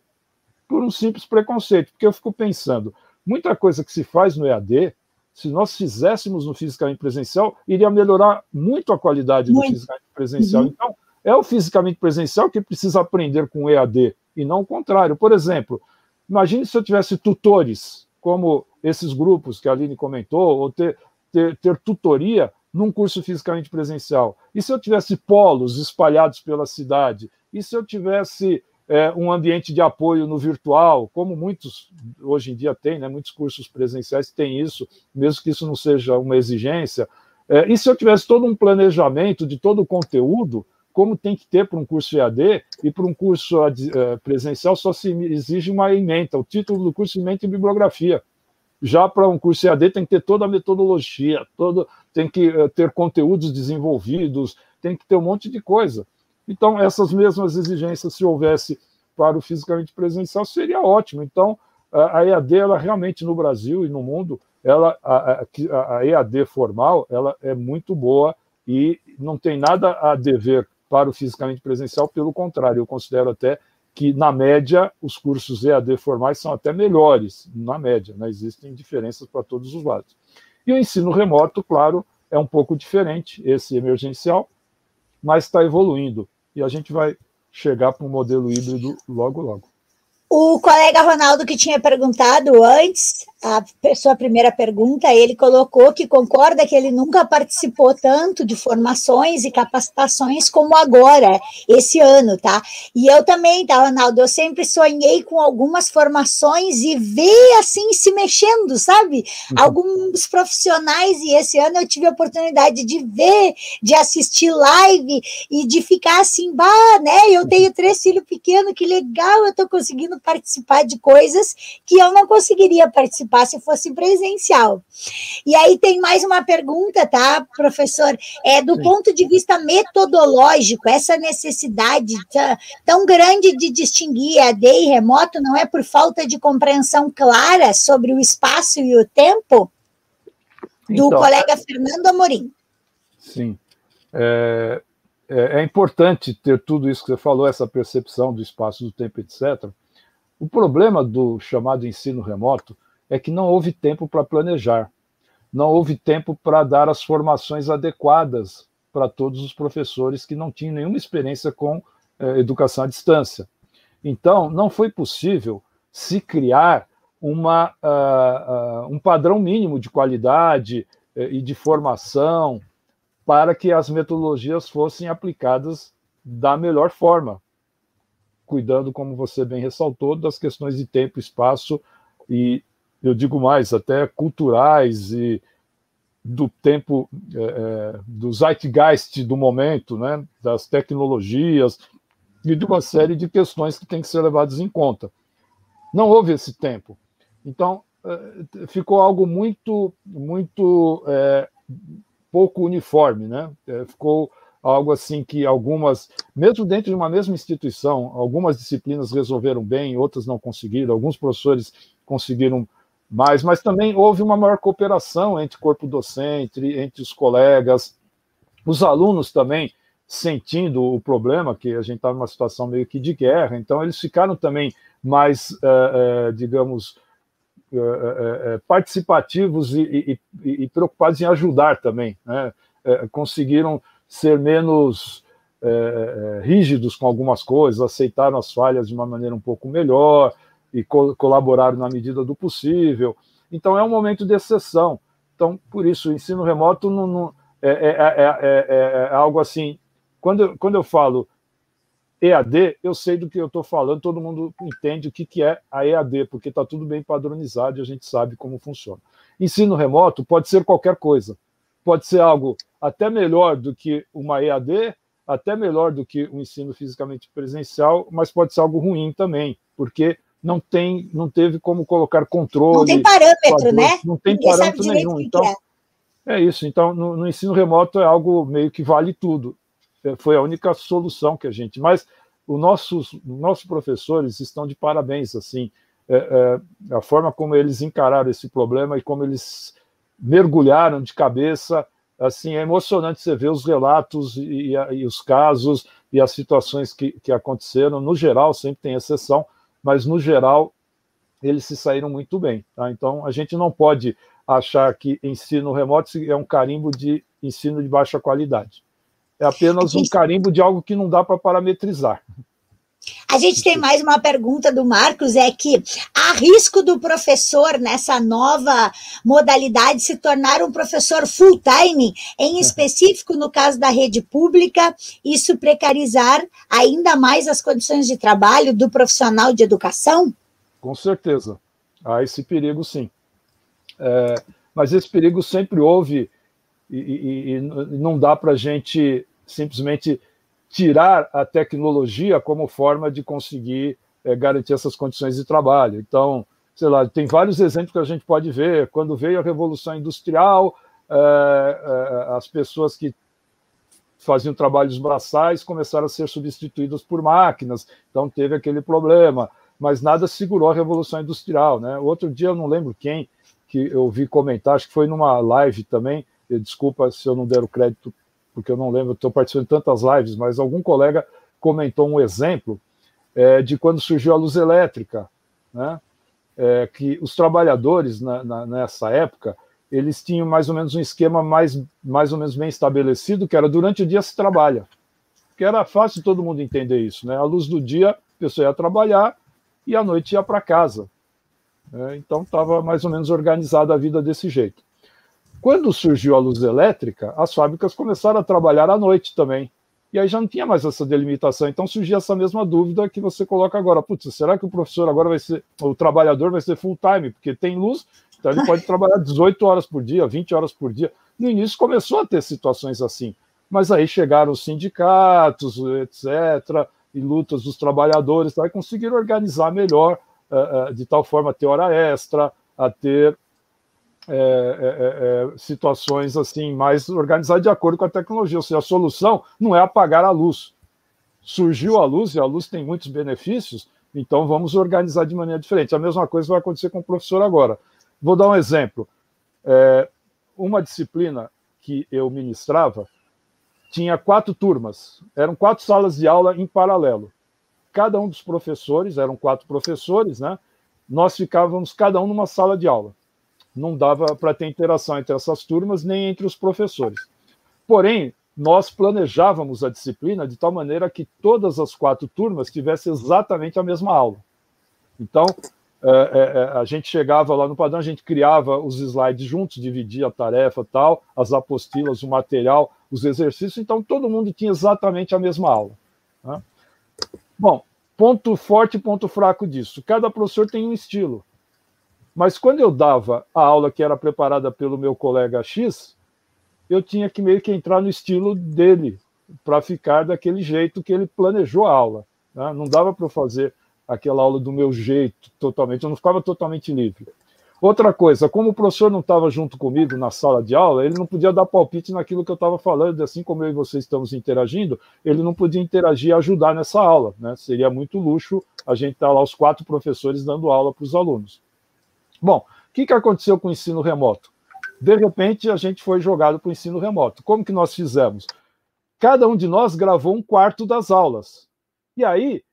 por um simples preconceito, porque eu fico pensando, muita coisa que se faz no EAD, se nós fizéssemos no fisicamente presencial, iria melhorar muito a qualidade muito. do fisicamente presencial. Uhum. Então, é o fisicamente presencial que precisa aprender com o EAD, e não o contrário. Por exemplo, imagine se eu tivesse tutores, como esses grupos que a Aline comentou, ou ter ter, ter tutoria num curso fisicamente presencial? E se eu tivesse polos espalhados pela cidade? E se eu tivesse é, um ambiente de apoio no virtual, como muitos hoje em dia têm, né? muitos cursos presenciais têm isso, mesmo que isso não seja uma exigência. É, e se eu tivesse todo um planejamento de todo o conteúdo, como tem que ter para um curso EAD e para um curso uh, presencial só se exige uma ementa. O título do curso ementa em bibliografia. Já para um curso EAD tem que ter toda a metodologia, todo, tem que uh, ter conteúdos desenvolvidos, tem que ter um monte de coisa. Então, essas mesmas exigências, se houvesse para o fisicamente presencial, seria ótimo. Então, a EAD, ela realmente no Brasil e no mundo, ela, a, a, a EAD formal, ela é muito boa e não tem nada a dever para o fisicamente presencial, pelo contrário, eu considero até que, na média, os cursos EAD formais são até melhores, na média, né? existem diferenças para todos os lados. E o ensino remoto, claro, é um pouco diferente, esse emergencial, mas está evoluindo. E a gente vai chegar para um modelo híbrido logo, logo. O colega Ronaldo, que tinha perguntado antes, a sua primeira pergunta, ele colocou que concorda que ele nunca participou tanto de formações e capacitações como agora, esse ano, tá? E eu também, tá, Ronaldo? Eu sempre sonhei com algumas formações e ver assim se mexendo, sabe? Uhum. Alguns profissionais, e esse ano eu tive a oportunidade de ver, de assistir live e de ficar assim, bah, né? Eu tenho três filhos pequenos, que legal, eu tô conseguindo participar de coisas que eu não conseguiria participar se fosse presencial. E aí tem mais uma pergunta, tá, professor? É do Sim. ponto de vista metodológico, essa necessidade tão grande de distinguir AD e remoto não é por falta de compreensão clara sobre o espaço e o tempo? Do então, colega Fernando Amorim. Sim. É, é, é, importante ter tudo isso que você falou, essa percepção do espaço, do tempo, etc. O problema do chamado ensino remoto é que não houve tempo para planejar, não houve tempo para dar as formações adequadas para todos os professores que não tinham nenhuma experiência com eh, educação à distância. Então, não foi possível se criar uma, uh, uh, um padrão mínimo de qualidade uh, e de formação para que as metodologias fossem aplicadas da melhor forma cuidando, como você bem ressaltou, das questões de tempo, espaço e, eu digo mais, até culturais e do tempo, é, é, do zeitgeist do momento, né, das tecnologias e de uma série de questões que têm que ser levadas em conta. Não houve esse tempo. Então, é, ficou algo muito, muito é, pouco uniforme, né? É, ficou algo assim que algumas, mesmo dentro de uma mesma instituição, algumas disciplinas resolveram bem, outras não conseguiram, alguns professores conseguiram mais, mas também houve uma maior cooperação entre corpo docente, entre os colegas, os alunos também sentindo o problema, que a gente estava numa situação meio que de guerra, então eles ficaram também mais, é, é, digamos, é, participativos e, e, e, preocupados em ajudar também, né? conseguiram ser menos rígidos com algumas coisas, aceitaram as falhas de uma maneira um pouco melhor e co colaboraram na medida do possível. Então, é um momento de exceção. Então, por isso, o ensino remoto não, não é, é, é, algo assim. Quando, quando eu falo EAD, eu sei do que eu estou falando, todo mundo entende o que, que é a EAD, porque está tudo bem padronizado e a gente sabe como funciona. Ensino remoto pode ser qualquer coisa pode ser algo até melhor do que uma EAD, até melhor do que o um ensino fisicamente presencial, mas pode ser algo ruim também, porque não tem, não teve como colocar controle. Não tem parâmetro, né? Não tem Ninguém parâmetro nenhum. Então, é. é. isso. Então, no, no, ensino remoto é algo meio que vale tudo. É, foi a única solução que a gente. Mas os nossos, nossos professores estão de parabéns, assim, é, é, a forma como eles encararam esse problema e como eles mergulharam de cabeça. Assim, é emocionante você ver os relatos e, e os casos e as situações que, que aconteceram. No geral, sempre tem exceção, mas no geral eles se saíram muito bem. Tá? Então, a gente não pode achar que ensino remoto é um carimbo de ensino de baixa qualidade. É apenas um carimbo de algo que não dá para parametrizar. A gente tem mais uma pergunta do Marcos, é que há risco do professor nessa nova modalidade se tornar um professor full-time, em específico no caso da rede pública, isso precarizar ainda mais as condições de trabalho do profissional de educação? Com certeza. Há esse perigo, sim. É, mas esse perigo sempre houve e, e, e não dá para a gente simplesmente tirar a tecnologia como forma de conseguir é, garantir essas condições de trabalho. Então, sei lá, tem vários exemplos que a gente pode ver. Quando veio a Revolução Industrial, é, é, as pessoas que faziam trabalhos braçais começaram a ser substituídas por máquinas, então teve aquele problema. Mas nada segurou a Revolução Industrial. Né? Outro dia, eu não lembro quem, que eu vi comentar, acho que foi numa live também, desculpa se eu não der o crédito porque eu não lembro, estou participando de tantas lives, mas algum colega comentou um exemplo é, de quando surgiu a luz elétrica, né? É, que os trabalhadores na, na, nessa época eles tinham mais ou menos um esquema mais, mais ou menos bem estabelecido, que era durante o dia se trabalha, que era fácil todo mundo entender isso, né? A luz do dia a pessoa ia trabalhar e à noite ia para casa. É, então estava mais ou menos organizada a vida desse jeito. Quando surgiu a luz elétrica, as fábricas começaram a trabalhar à noite também. E aí já não tinha mais essa delimitação. Então surgia essa mesma dúvida que você coloca agora. Putz, será que o professor agora vai ser, o trabalhador vai ser full time? Porque tem luz, então ele pode trabalhar 18 horas por dia, 20 horas por dia. No início começou a ter situações assim. Mas aí chegaram os sindicatos, etc., e lutas dos trabalhadores, aí conseguiram organizar melhor, uh, uh, de tal forma a ter hora extra, a ter é, é, é, é, situações assim mais organizadas de acordo com a tecnologia. Ou seja, a solução não é apagar a luz. Surgiu a luz e a luz tem muitos benefícios, então vamos organizar de maneira diferente. A mesma coisa vai acontecer com o professor agora. Vou dar um exemplo. É, uma disciplina que eu ministrava tinha quatro turmas, eram quatro salas de aula em paralelo. Cada um dos professores, eram quatro professores, né? Nós ficávamos cada um numa sala de aula não dava para ter interação entre essas turmas nem entre os professores. Porém, nós planejávamos a disciplina de tal maneira que todas as quatro turmas tivessem exatamente a mesma aula. Então, é, é, a gente chegava lá no padrão, a gente criava os slides juntos, dividia a tarefa tal, as apostilas, o material, os exercícios, então todo mundo tinha exatamente a mesma aula. Né? Bom, ponto forte e ponto fraco disso. Cada professor tem um estilo. Mas quando eu dava a aula que era preparada pelo meu colega X, eu tinha que meio que entrar no estilo dele, para ficar daquele jeito que ele planejou a aula. Né? Não dava para eu fazer aquela aula do meu jeito totalmente, eu não ficava totalmente livre. Outra coisa, como o professor não estava junto comigo na sala de aula, ele não podia dar palpite naquilo que eu estava falando, assim como eu e você estamos interagindo, ele não podia interagir e ajudar nessa aula. Né? Seria muito luxo a gente estar tá lá, os quatro professores, dando aula para os alunos. Bom, o que, que aconteceu com o ensino remoto? De repente, a gente foi jogado para o ensino remoto. Como que nós fizemos? Cada um de nós gravou um quarto das aulas. E aí,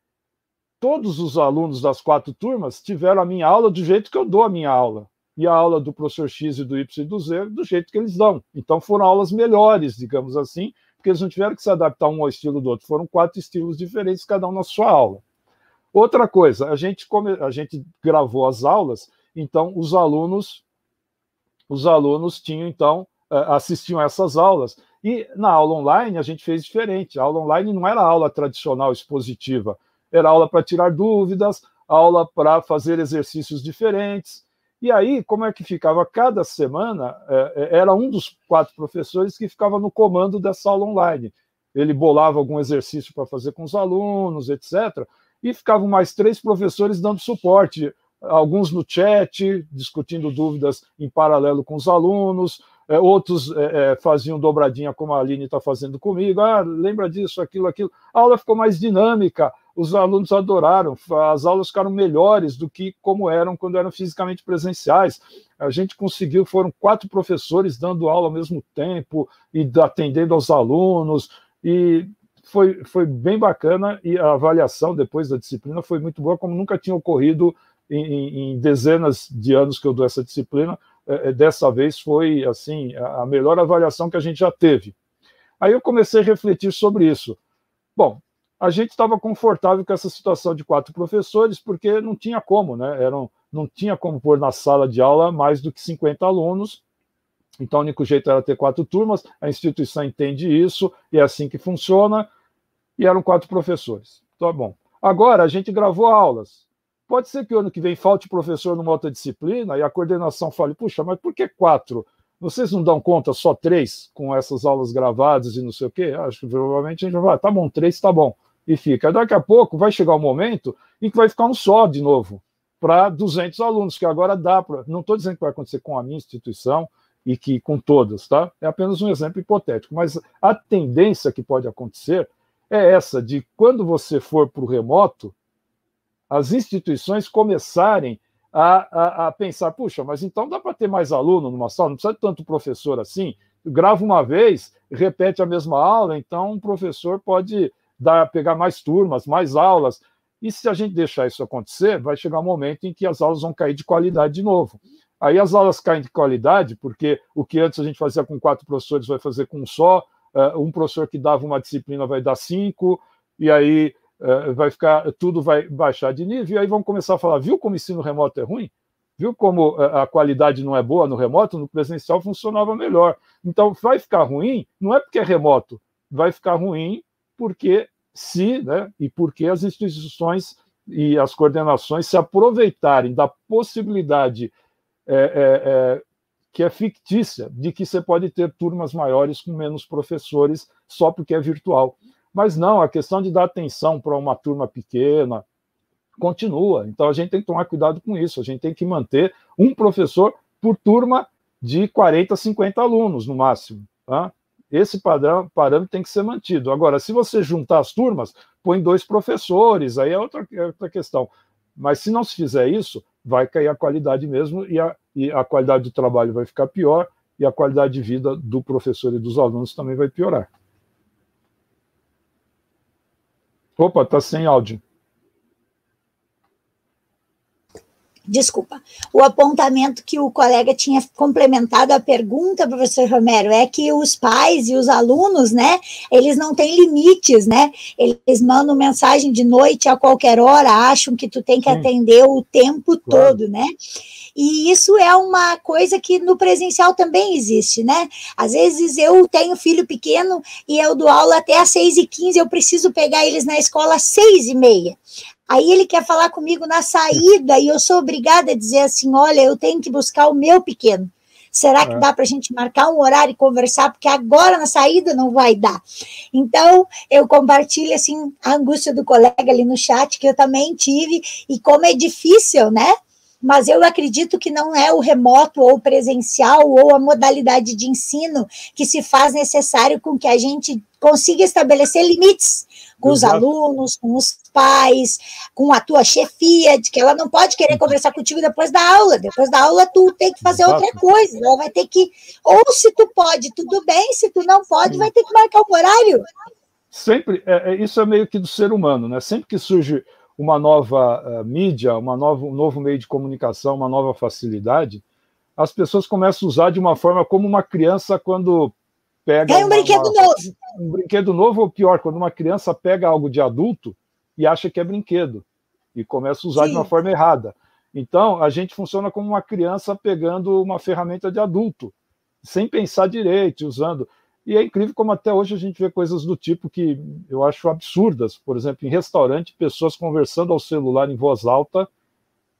todos os alunos das quatro turmas tiveram a minha aula do jeito que eu dou a minha aula. E a aula do professor X e do Y e do Z do jeito que eles dão. Então foram aulas melhores, digamos assim, porque eles não tiveram que se adaptar um ao estilo do outro. Foram quatro estilos diferentes, cada um na sua aula. Outra coisa, a gente, come... a gente gravou as aulas então, os alunos, os alunos tinham então eh, assistiam a essas aulas. E na aula online a gente fez diferente. A aula online não era aula tradicional expositiva, era aula para tirar dúvidas, aula para fazer exercícios diferentes. E aí, como é que ficava? Cada semana eh, era um dos quatro professores que ficava no comando dessa aula online. Ele bolava algum exercício para fazer com os alunos, etc. E ficavam mais três professores dando suporte alguns no chat, discutindo dúvidas em paralelo com os alunos, é, outros é, é, faziam dobradinha, como a Aline está fazendo comigo, ah, lembra disso, aquilo, aquilo. A aula ficou mais dinâmica, os alunos adoraram, as aulas ficaram melhores do que como eram quando eram fisicamente presenciais. A gente conseguiu, foram quatro professores dando aula ao mesmo tempo e atendendo aos alunos, e foi, foi bem bacana, e a avaliação depois da disciplina foi muito boa, como nunca tinha ocorrido em, em, dezenas de anos que eu dou essa disciplina, é, é, dessa vez foi assim a melhor avaliação que a gente já teve. Aí eu comecei a refletir sobre isso. Bom, a gente estava confortável com essa situação de quatro professores, porque não tinha como, né? Eram, não tinha como pôr na sala de aula mais do que 50 alunos. Então, o único jeito era ter quatro turmas, a instituição entende isso, e é assim que funciona, e eram quatro professores. Tá bom. Agora, a gente gravou aulas. Pode ser que ano que vem falte professor numa outra disciplina e a coordenação fale, puxa, mas por que quatro? Vocês não dão conta só três com essas aulas gravadas e não sei o quê? Acho que provavelmente a gente vai, tá bom, três tá bom e fica. Daqui a pouco vai chegar o um momento em que vai ficar um só de novo para 200 alunos, que agora dá para. Não estou dizendo que vai acontecer com a minha instituição e que com todas, tá? É apenas um exemplo hipotético, mas a tendência que pode acontecer é essa de quando você for para o remoto, as instituições começarem a, a, a, pensar, puxa, mas então dá para ter mais aluno numa sala, não precisa de tanto professor assim. Grava uma vez, repete a mesma aula, então um professor pode dar, pegar mais turmas, mais aulas. E se a gente deixar isso acontecer, vai chegar um momento em que as aulas vão cair de qualidade de novo. Aí as aulas caem de qualidade, porque o que antes a gente fazia com quatro professores vai fazer com um só, uh, um professor que dava uma disciplina vai dar cinco, e aí vai ficar, tudo vai baixar de nível, e aí vão começar a falar, viu como ensino remoto é ruim? Viu como uh, a qualidade não é boa no remoto? No presencial funcionava melhor. Então vai ficar ruim, não é porque é remoto, vai ficar ruim porque se, né, e porque as instituições e as coordenações se aproveitarem da possibilidade é, é, é, que é fictícia de que você pode ter turmas maiores com menos professores só porque é virtual. Mas não, a questão de dar atenção para uma turma pequena continua. Então a gente tem que tomar cuidado com isso. A gente tem que manter um professor por turma de 40, 50 alunos no máximo. Tá? Esse padrão, parâmetro tem que ser mantido. Agora, se você juntar as turmas, põe dois professores, aí é outra, é outra questão. Mas se não se fizer isso, vai cair a qualidade mesmo e a, e a qualidade do trabalho vai ficar pior e a qualidade de vida do professor e dos alunos também vai piorar. Opa, está sem áudio. Desculpa, o apontamento que o colega tinha complementado a pergunta, professor Romero, é que os pais e os alunos, né, eles não têm limites, né? Eles mandam mensagem de noite a qualquer hora, acham que tu tem que Sim. atender o tempo claro. todo, né? E isso é uma coisa que no presencial também existe, né? Às vezes eu tenho filho pequeno e eu dou aula até às 6h15, eu preciso pegar eles na escola às 6h30. Aí ele quer falar comigo na saída e eu sou obrigada a dizer assim: olha, eu tenho que buscar o meu pequeno. Será que é. dá para a gente marcar um horário e conversar? Porque agora na saída não vai dar. Então, eu compartilho assim a angústia do colega ali no chat, que eu também tive, e como é difícil, né? Mas eu acredito que não é o remoto ou presencial ou a modalidade de ensino que se faz necessário com que a gente consiga estabelecer limites com Exato. os alunos, com os pais, com a tua chefia, de que ela não pode querer conversar contigo depois da aula. Depois da aula, tu tem que fazer Exato. outra coisa. Ela vai ter que. Ou se tu pode, tudo bem, se tu não pode, vai ter que marcar o horário. Sempre, é, é, isso é meio que do ser humano, né? Sempre que surge uma nova uh, mídia, uma nova, um novo meio de comunicação, uma nova facilidade, as pessoas começam a usar de uma forma como uma criança quando pega. Ganha um uma, brinquedo uma, novo. Um brinquedo novo, ou pior, quando uma criança pega algo de adulto e acha que é brinquedo e começa a usar Sim. de uma forma errada. Então, a gente funciona como uma criança pegando uma ferramenta de adulto, sem pensar direito, usando. E é incrível como até hoje a gente vê coisas do tipo que eu acho absurdas. Por exemplo, em restaurante, pessoas conversando ao celular em voz alta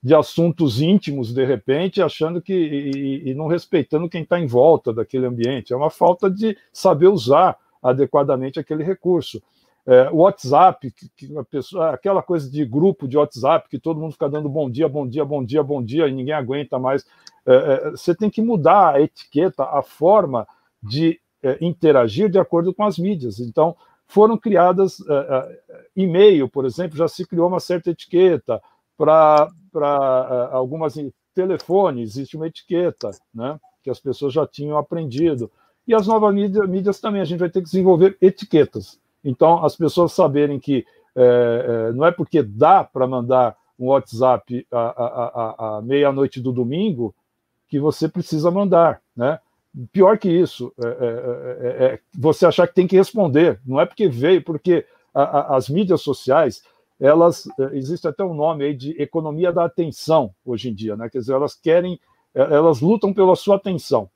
de assuntos íntimos, de repente, achando que. e, e não respeitando quem está em volta daquele ambiente. É uma falta de saber usar adequadamente aquele recurso. É, o WhatsApp, que, que pessoa, aquela coisa de grupo de WhatsApp, que todo mundo fica dando bom dia, bom dia, bom dia, bom dia, e ninguém aguenta mais. É, é, você tem que mudar a etiqueta, a forma de é, interagir de acordo com as mídias. Então, foram criadas é, é, e-mail, por exemplo, já se criou uma certa etiqueta, para uh, algumas telefone existe uma etiqueta, né, que as pessoas já tinham aprendido. E as novas mídias, mídias também, a gente vai ter que desenvolver etiquetas. Então, as pessoas saberem que é, é, não é porque dá para mandar um WhatsApp à, meia-noite do domingo que você precisa mandar, né? Pior que isso, é, é, é, é, você achar que tem que responder. Não é porque veio, porque a, a, as mídias sociais, elas, eh, existe até um nome aí de economia da atenção hoje em dia, né? Quer dizer, elas querem, eh, elas lutam pela sua atenção.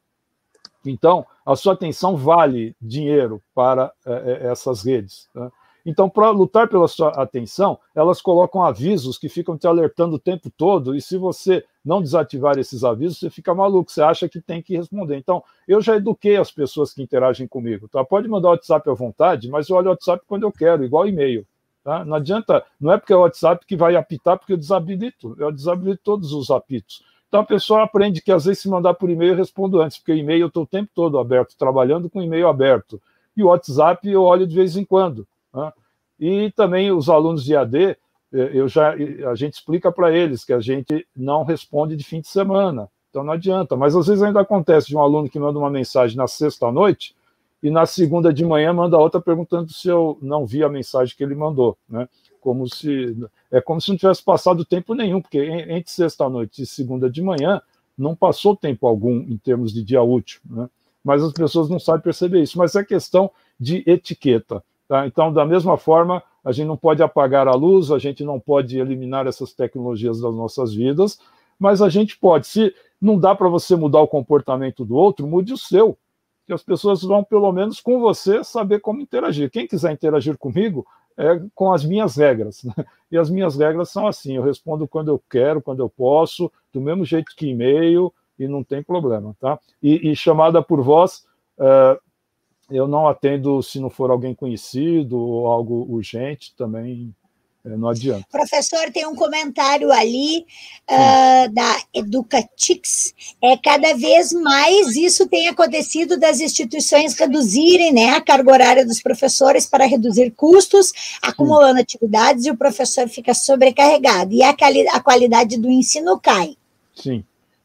Então, a sua atenção vale dinheiro para é, essas redes. Né? Então, para lutar pela sua atenção, elas colocam avisos que ficam te alertando o tempo todo, e se você não desativar esses avisos, você fica maluco, você acha que tem que responder. Então, eu já eduquei as pessoas que interagem comigo. Tá? Pode mandar WhatsApp à vontade, mas eu olho o WhatsApp quando eu quero, igual e-mail. Tá? Não adianta, não é porque é o WhatsApp que vai apitar, porque eu desabilito, eu desabilito todos os apitos. Então a pessoa aprende que às vezes se mandar por e-mail eu respondo antes, porque e-mail eu estou o tempo todo aberto, trabalhando com e-mail aberto. E o WhatsApp eu olho de vez em quando. Né? E também os alunos de AD, eh, eu já, a gente explica para eles que a gente não responde de fim de semana. Então não adianta. Mas às vezes ainda acontece de um aluno que manda uma mensagem na sexta noite e na segunda de manhã manda outra perguntando se eu não vi a mensagem que ele mandou. Né? como se é como se não tivesse passado tempo nenhum, porque entre sexta-noite e segunda de manhã não passou tempo algum em termos de dia útil, né? mas as pessoas não sabem perceber isso. Mas é questão de etiqueta. Tá? Então, da mesma forma, a gente não pode apagar a luz, a gente não pode eliminar essas tecnologias das nossas vidas, mas a gente pode. Se não dá para você mudar o comportamento do outro, mude o seu. Que as pessoas vão, pelo menos com você, saber como interagir. Quem quiser interagir comigo, é com as minhas regras. Né? E as minhas regras são assim: eu respondo quando eu quero, quando eu posso, do mesmo jeito que e-mail, e não tem problema, tá? E, e chamada por voz, uh, eu não atendo se não for alguém conhecido ou algo urgente, também não adianta. Professor, tem um comentário ali uh, da Educatix. É cada vez mais isso tem acontecido das instituições reduzirem né, a carga horária dos professores para reduzir custos, acumulando Sim. atividades e o professor fica sobrecarregado e a, a qualidade do ensino cai. Sim,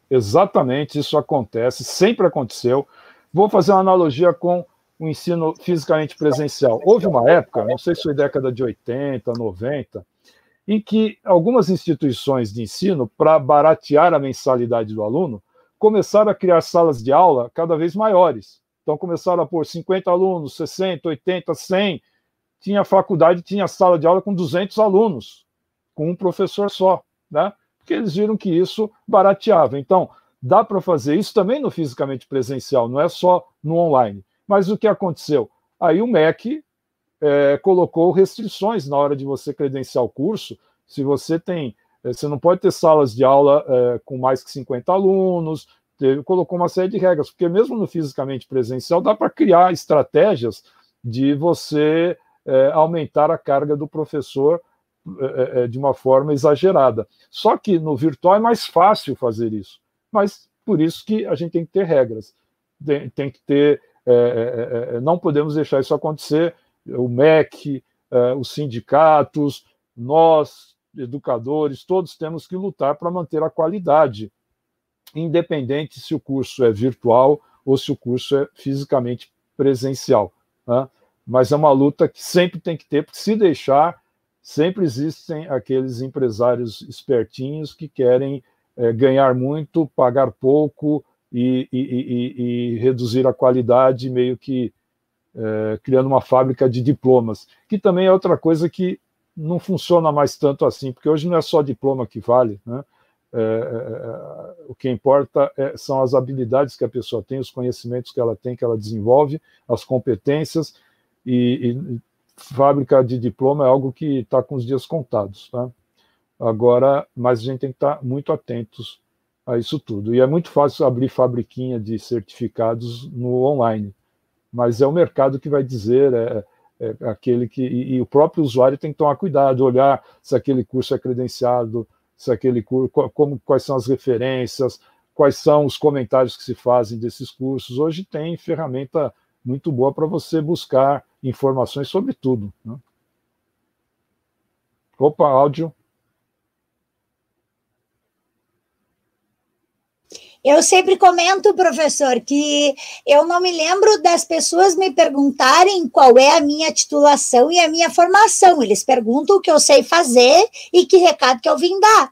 exatamente isso acontece, sempre aconteceu. Vou fazer uma analogia com o ensino fisicamente presencial. Houve uma época, não sei se foi década de 80, 90, em que algumas instituições de ensino, para baratear a mensalidade do aluno, começaram a criar salas de aula cada vez maiores. Então começaram a pôr 50 alunos, 60, 80, 100. Tinha faculdade, tinha sala de aula com 200 alunos, com um professor só, né? Porque eles viram que isso barateava. Então, dá para fazer isso também no fisicamente presencial, não é só no online. Mas o que aconteceu? Aí o MEC é, colocou restrições na hora de você credenciar o curso. Se você tem, é, você não pode ter salas de aula é, com mais que 50 alunos, teve, colocou uma série de regras, porque mesmo no fisicamente presencial dá para criar estratégias de você é, aumentar a carga do professor é, é, de uma forma exagerada. Só que no virtual é mais fácil fazer isso, mas por isso que a gente tem que ter regras, tem, tem que ter é é, é, é, não podemos deixar isso acontecer. O MEC, é, os sindicatos, nós, educadores, todos temos que lutar para manter a qualidade, independente se o curso é virtual ou se o curso é fisicamente presencial. Né? Mas é uma luta que sempre tem que ter, porque se deixar, sempre existem aqueles empresários espertinhos que querem é, ganhar muito, pagar pouco e, e, e, e reduzir a qualidade, meio que é, criando uma fábrica de diplomas, que também é outra coisa que não funciona mais tanto assim, porque hoje não é só diploma que vale, né? É, é, é o que importa é, são as habilidades que a pessoa tem, os conhecimentos que ela tem, que ela desenvolve, as competências, e, e fábrica de diploma é algo que está com os dias contados. Tá? Agora, mas a gente tem que estar tá muito atentos a isso tudo. E é muito fácil abrir fabriquinha de certificados no online, mas é o mercado que vai dizer, é, é aquele que. E, e, o próprio usuário tem que tomar cuidado, olhar se aquele curso é credenciado, se aquele curso, como, quais são as referências, quais são os comentários que se fazem desses cursos. Hoje tem ferramenta muito boa para você buscar informações sobre tudo. Né? Opa, áudio. Eu sempre comento, professor, que eu não me lembro das pessoas me perguntarem qual é a minha titulação e a minha formação. Eles perguntam o que eu sei fazer e que recado que eu vim dar.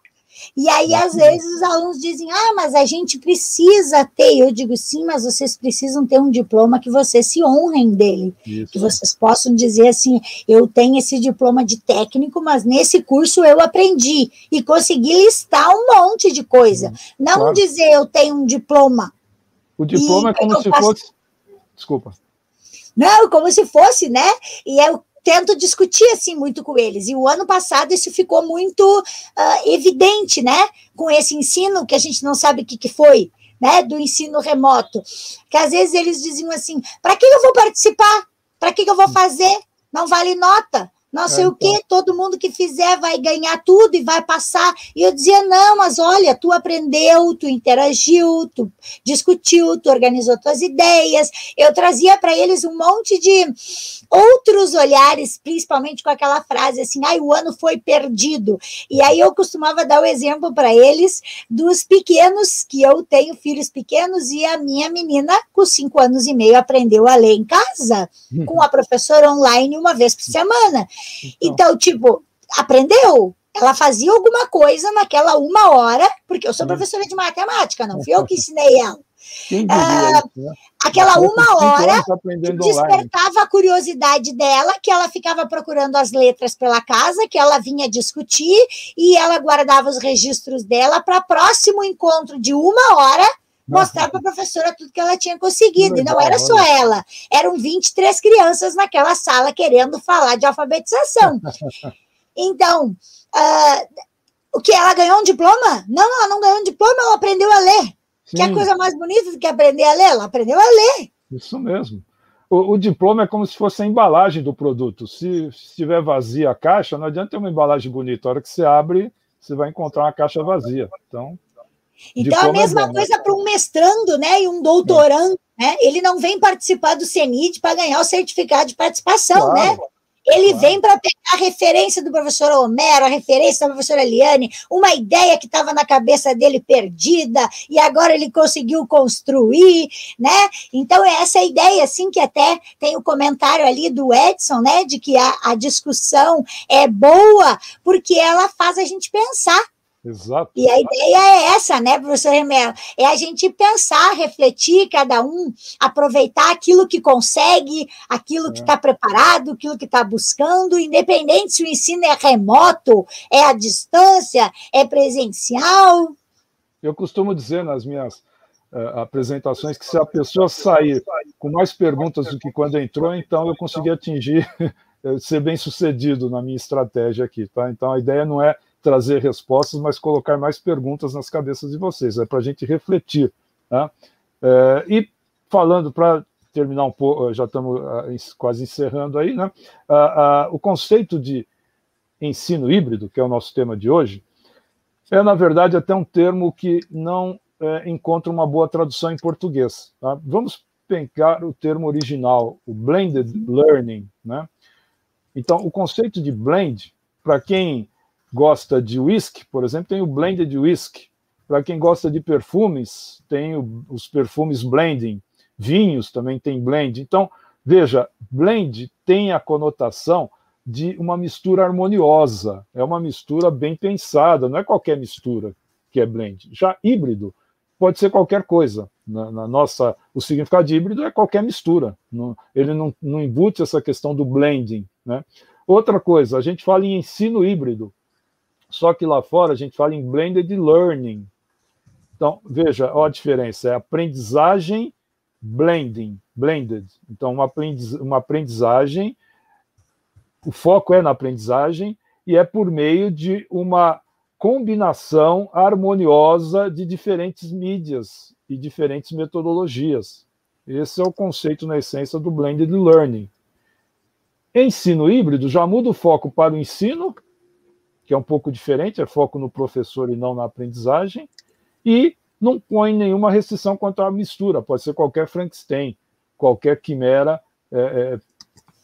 E aí, às vezes, os alunos dizem: ah, mas a gente precisa ter. Eu digo: sim, mas vocês precisam ter um diploma que vocês se honrem dele. Isso. Que vocês possam dizer assim: eu tenho esse diploma de técnico, mas nesse curso eu aprendi e consegui listar um monte de coisa. Não claro. dizer eu tenho um diploma. O diploma é como se faço... fosse. Desculpa. Não, como se fosse, né? E eu tento discutir assim muito com eles. E o ano passado isso ficou muito uh, evidente, né? Com esse ensino que a gente não sabe o que, que foi, né? Do ensino remoto. Que às vezes eles diziam assim: para que eu vou participar? Para que eu vou fazer? Não vale nota não sei é, o quê, então. todo mundo que fizer vai ganhar tudo e vai passar. E eu dizia, não, mas olha, tu aprendeu, tu interagiu, tu discutiu, tu organizou tuas ideias. Eu trazia para eles um monte de outros olhares, principalmente com aquela frase assim, ai, o ano foi perdido. E aí eu costumava dar o exemplo para eles dos pequenos, que eu tenho filhos pequenos, e a minha menina, com cinco anos e meio, aprendeu a ler em casa, com a professora online uma vez por semana. Então, então tipo, aprendeu, ela fazia alguma coisa naquela uma hora, porque eu sou hum. professora de matemática, não fui eu que ensinei ela. Ah, né? aquela uma hora despertava a curiosidade dela, que ela ficava procurando as letras pela casa, que ela vinha discutir e ela guardava os registros dela para próximo encontro de uma hora mostrar para a professora tudo que ela tinha conseguido. E não era só ela, eram 23 crianças naquela sala querendo falar de alfabetização. Então, uh, o que? Ela ganhou um diploma? Não, ela não ganhou um diploma, ela aprendeu a ler. Sim. Que é coisa mais bonita do que aprender a ler? Ela aprendeu a ler. Isso mesmo. O, o, diploma é como se fosse a embalagem do produto. Se estiver vazia a caixa, não adianta ter uma embalagem bonita. A hora que você abre, você vai encontrar uma caixa vazia. Então, então, a é mesma é bom, coisa né? para um mestrando né, e um doutorando. É. Né? Ele não vem participar do CENID para ganhar o certificado de participação, né? claro. né? Ele claro. vem para pegar a referência do professor Homero, a referência da professora Eliane, uma ideia que estava na cabeça dele perdida, e agora ele conseguiu construir, né? Então, é essa ideia, assim, que até tem o comentário ali do Edson, né? De que a, a discussão é boa, porque ela faz a gente pensar Exato. E a ideia é essa, né, professor Remelo? É a gente pensar, refletir, cada um aproveitar aquilo que consegue, aquilo que está é. preparado, aquilo que está buscando, independente se o ensino é remoto, é à distância, é presencial. Eu costumo dizer nas minhas uh, apresentações que se a pessoa sair com mais perguntas do que quando entrou, então eu consegui atingir, ser bem sucedido na minha estratégia aqui, tá? Então a ideia não é trazer respostas, mas colocar mais perguntas nas cabeças de vocês, é para a gente refletir. Tá? É, e falando para terminar um pouco, já estamos ah, quase encerrando aí, né? o conceito de ensino híbrido, que é o nosso tema de hoje, é, na verdade, até um termo que não é, encontra uma boa tradução em português. Tá? Vamos pegar o termo original, o blended learning. Né? Então, o conceito de blend, para quem gosta de whisky, por exemplo, tem o blended whisky. Para quem gosta de perfumes, tem o, os perfumes blending. Vinhos também tem blend. Então, veja, blend tem a conotação de uma mistura harmoniosa. É uma mistura bem pensada, não é qualquer mistura que é blend. Já híbrido pode ser qualquer coisa. Na, na nossa, o significado de híbrido é qualquer mistura. Não, ele não, não embute essa questão do blending. Né? Outra coisa, a gente fala em ensino híbrido. Só que lá fora a gente fala em blended learning. Então, veja, a diferença, é aprendizagem blending, blended. Então, uma, aprendiz, uma aprendizagem, o foco é na aprendizagem e é por meio de uma combinação harmoniosa de diferentes mídias e diferentes metodologias. Esse é o conceito, na essência, do blended learning. Ensino híbrido já muda o foco para o ensino que é um pouco diferente, é foco no professor e não na aprendizagem, e não põe nenhuma restrição quanto à mistura, pode ser qualquer Frankenstein, qualquer quimera é,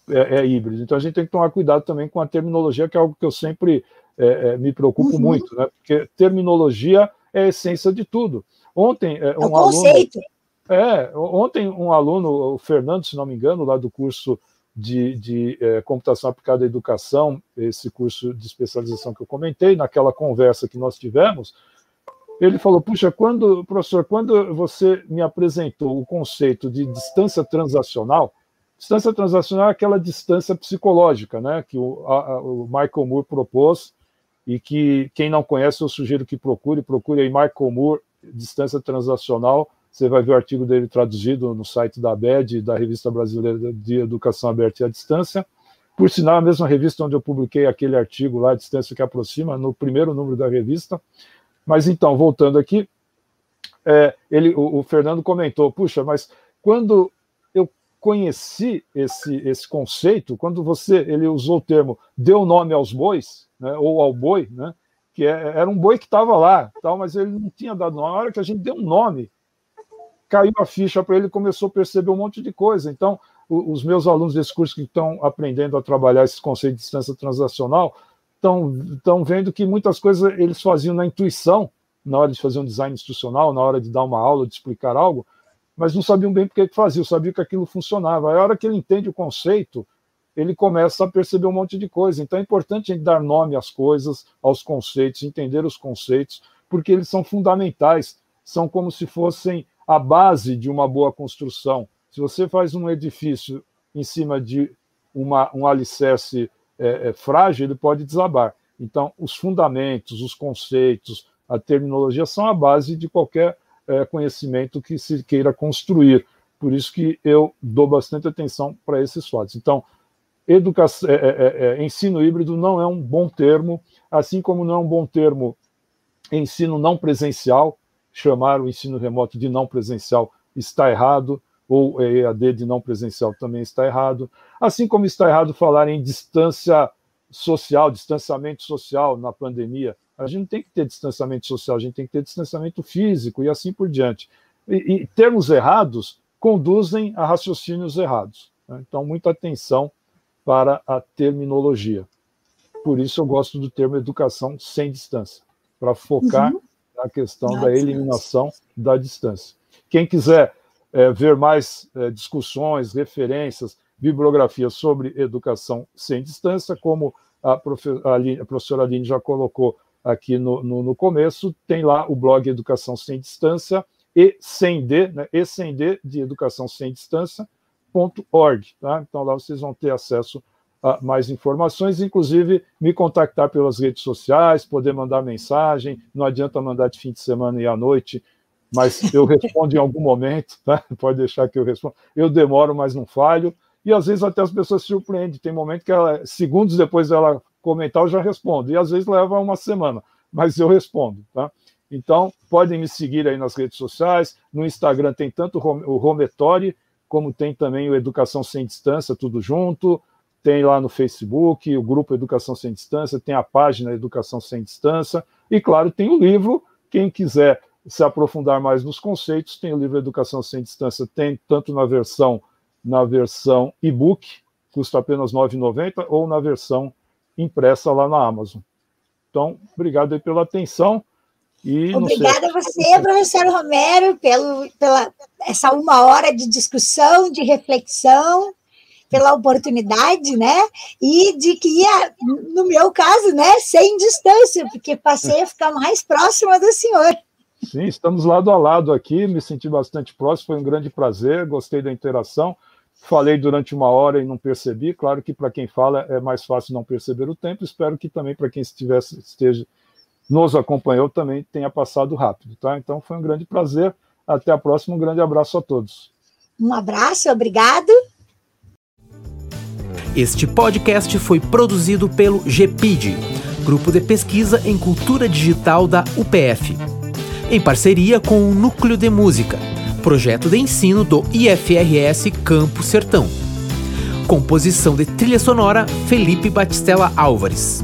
é, é, é híbrido. Então a gente tem que tomar cuidado também com a terminologia, que é algo que eu sempre é, é, me preocupo uhum. muito, né? porque terminologia é a essência de tudo. Ontem, é, um aluno. É, ontem um aluno, o Fernando, se não me engano, lá do curso de, de é, computação aplicada à educação, esse curso de especialização que eu comentei, naquela conversa que nós tivemos, ele falou: Puxa, quando, professor, quando você me apresentou o conceito de distância transacional, distância transacional é aquela distância psicológica né, que o, a, o Michael Moore propôs e que quem não conhece eu sugiro que procure, procure aí Michael Moore, distância transacional, você vai ver o artigo dele traduzido no site da ABED, da Revista Brasileira de Educação Aberta e à Distância. Por sinal, a mesma revista onde eu publiquei aquele artigo lá, Distância que Aproxima, no primeiro número da revista. Mas então, voltando aqui, é, ele, o, o, Fernando comentou, puxa, mas quando eu conheci esse, esse conceito, quando você, ele usou o termo deu nome aos bois, né, ou ao boi, né, que é, era um boi que estava lá, tal, mas ele não tinha dado nome. Na hora que a gente deu um nome, caiu a ficha para ele começou a perceber um monte de coisa. Então, os meus alunos desse curso que estão aprendendo a trabalhar esse conceito de distância transacional estão vendo que muitas coisas eles faziam na intuição, na hora de fazer um design institucional, na hora de dar uma aula, de explicar algo, mas não sabiam bem por que faziam, sabiam que aquilo funcionava. A hora que ele entende o conceito, ele começa a perceber um monte de coisa. Então é importante a gente dar nome às coisas, aos conceitos, entender os conceitos, porque eles são fundamentais, são como se fossem a base de uma boa construção. Se você faz um edifício em cima de uma, um alicerce é, é, frágil, ele pode desabar. Então, os fundamentos, os conceitos, a terminologia são a base de qualquer é, conhecimento que se queira construir. Por isso que eu dou bastante atenção para esses fatos. Então, educação, é, é, é, ensino híbrido não é um bom termo, assim como não é um bom termo ensino não presencial, chamar o ensino remoto de não presencial está errado, ou EAD de não presencial também está errado, assim como está errado falar em distância social, distanciamento social na pandemia. A gente não tem que ter distanciamento social, a gente tem que ter distanciamento físico e assim por diante. E, e termos errados conduzem a raciocínios errados. Né? Então, muita atenção para a terminologia. Por isso eu gosto do termo educação sem distância, para focar uhum a questão da eliminação da distância. Quem quiser é, ver mais é, discussões, referências, bibliografia sobre educação sem distância, como a, profe a, a professora Aline já colocou aqui no, no, no, começo, tem lá o blog Educação Sem Distância e sem D, né, e sem D de Educação Sem Distância.org. Tá? Então lá vocês vão ter acesso mais informações, inclusive me contactar pelas redes sociais, poder mandar mensagem. Não adianta mandar de fim de semana e à noite, mas eu respondo em algum momento, tá? pode deixar que eu responda. Eu demoro, mas não falho. E às vezes até as pessoas se surpreendem. Tem momento que ela, segundos depois dela comentar, eu já respondo. E às vezes leva uma semana, mas eu respondo. Tá? Então, podem me seguir aí nas redes sociais. No Instagram tem tanto o Rometori, como tem também o Educação Sem Distância, tudo junto tem lá no Facebook o grupo Educação Sem Distância, tem a página Educação Sem Distância, e claro, tem o livro. Quem quiser se aprofundar mais nos conceitos, tem o livro Educação Sem Distância, tem tanto na versão na versão e-book, custa apenas R$ 9,90, ou na versão impressa lá na Amazon. Então, obrigado pela atenção. E Obrigada a você, professor Romero, pelo, pela essa uma hora de discussão, de reflexão pela oportunidade, né? E de que ia, no meu caso, né, sem distância, porque passei a ficar mais próxima do senhor. Sim, estamos lado a lado aqui, me senti bastante próximo, foi um grande prazer, gostei da interação. Falei durante uma hora e não percebi. Claro que para quem fala é mais fácil não perceber o tempo. Espero que também para quem estivesse, esteja nos acompanhou também tenha passado rápido, tá? Então foi um grande prazer. Até a próxima. Um grande abraço a todos. Um abraço, obrigado. Este podcast foi produzido pelo GPID, Grupo de Pesquisa em Cultura Digital da UPF, em parceria com o Núcleo de Música, projeto de ensino do IFRS Campo Sertão. Composição de trilha sonora Felipe Batistella Álvares.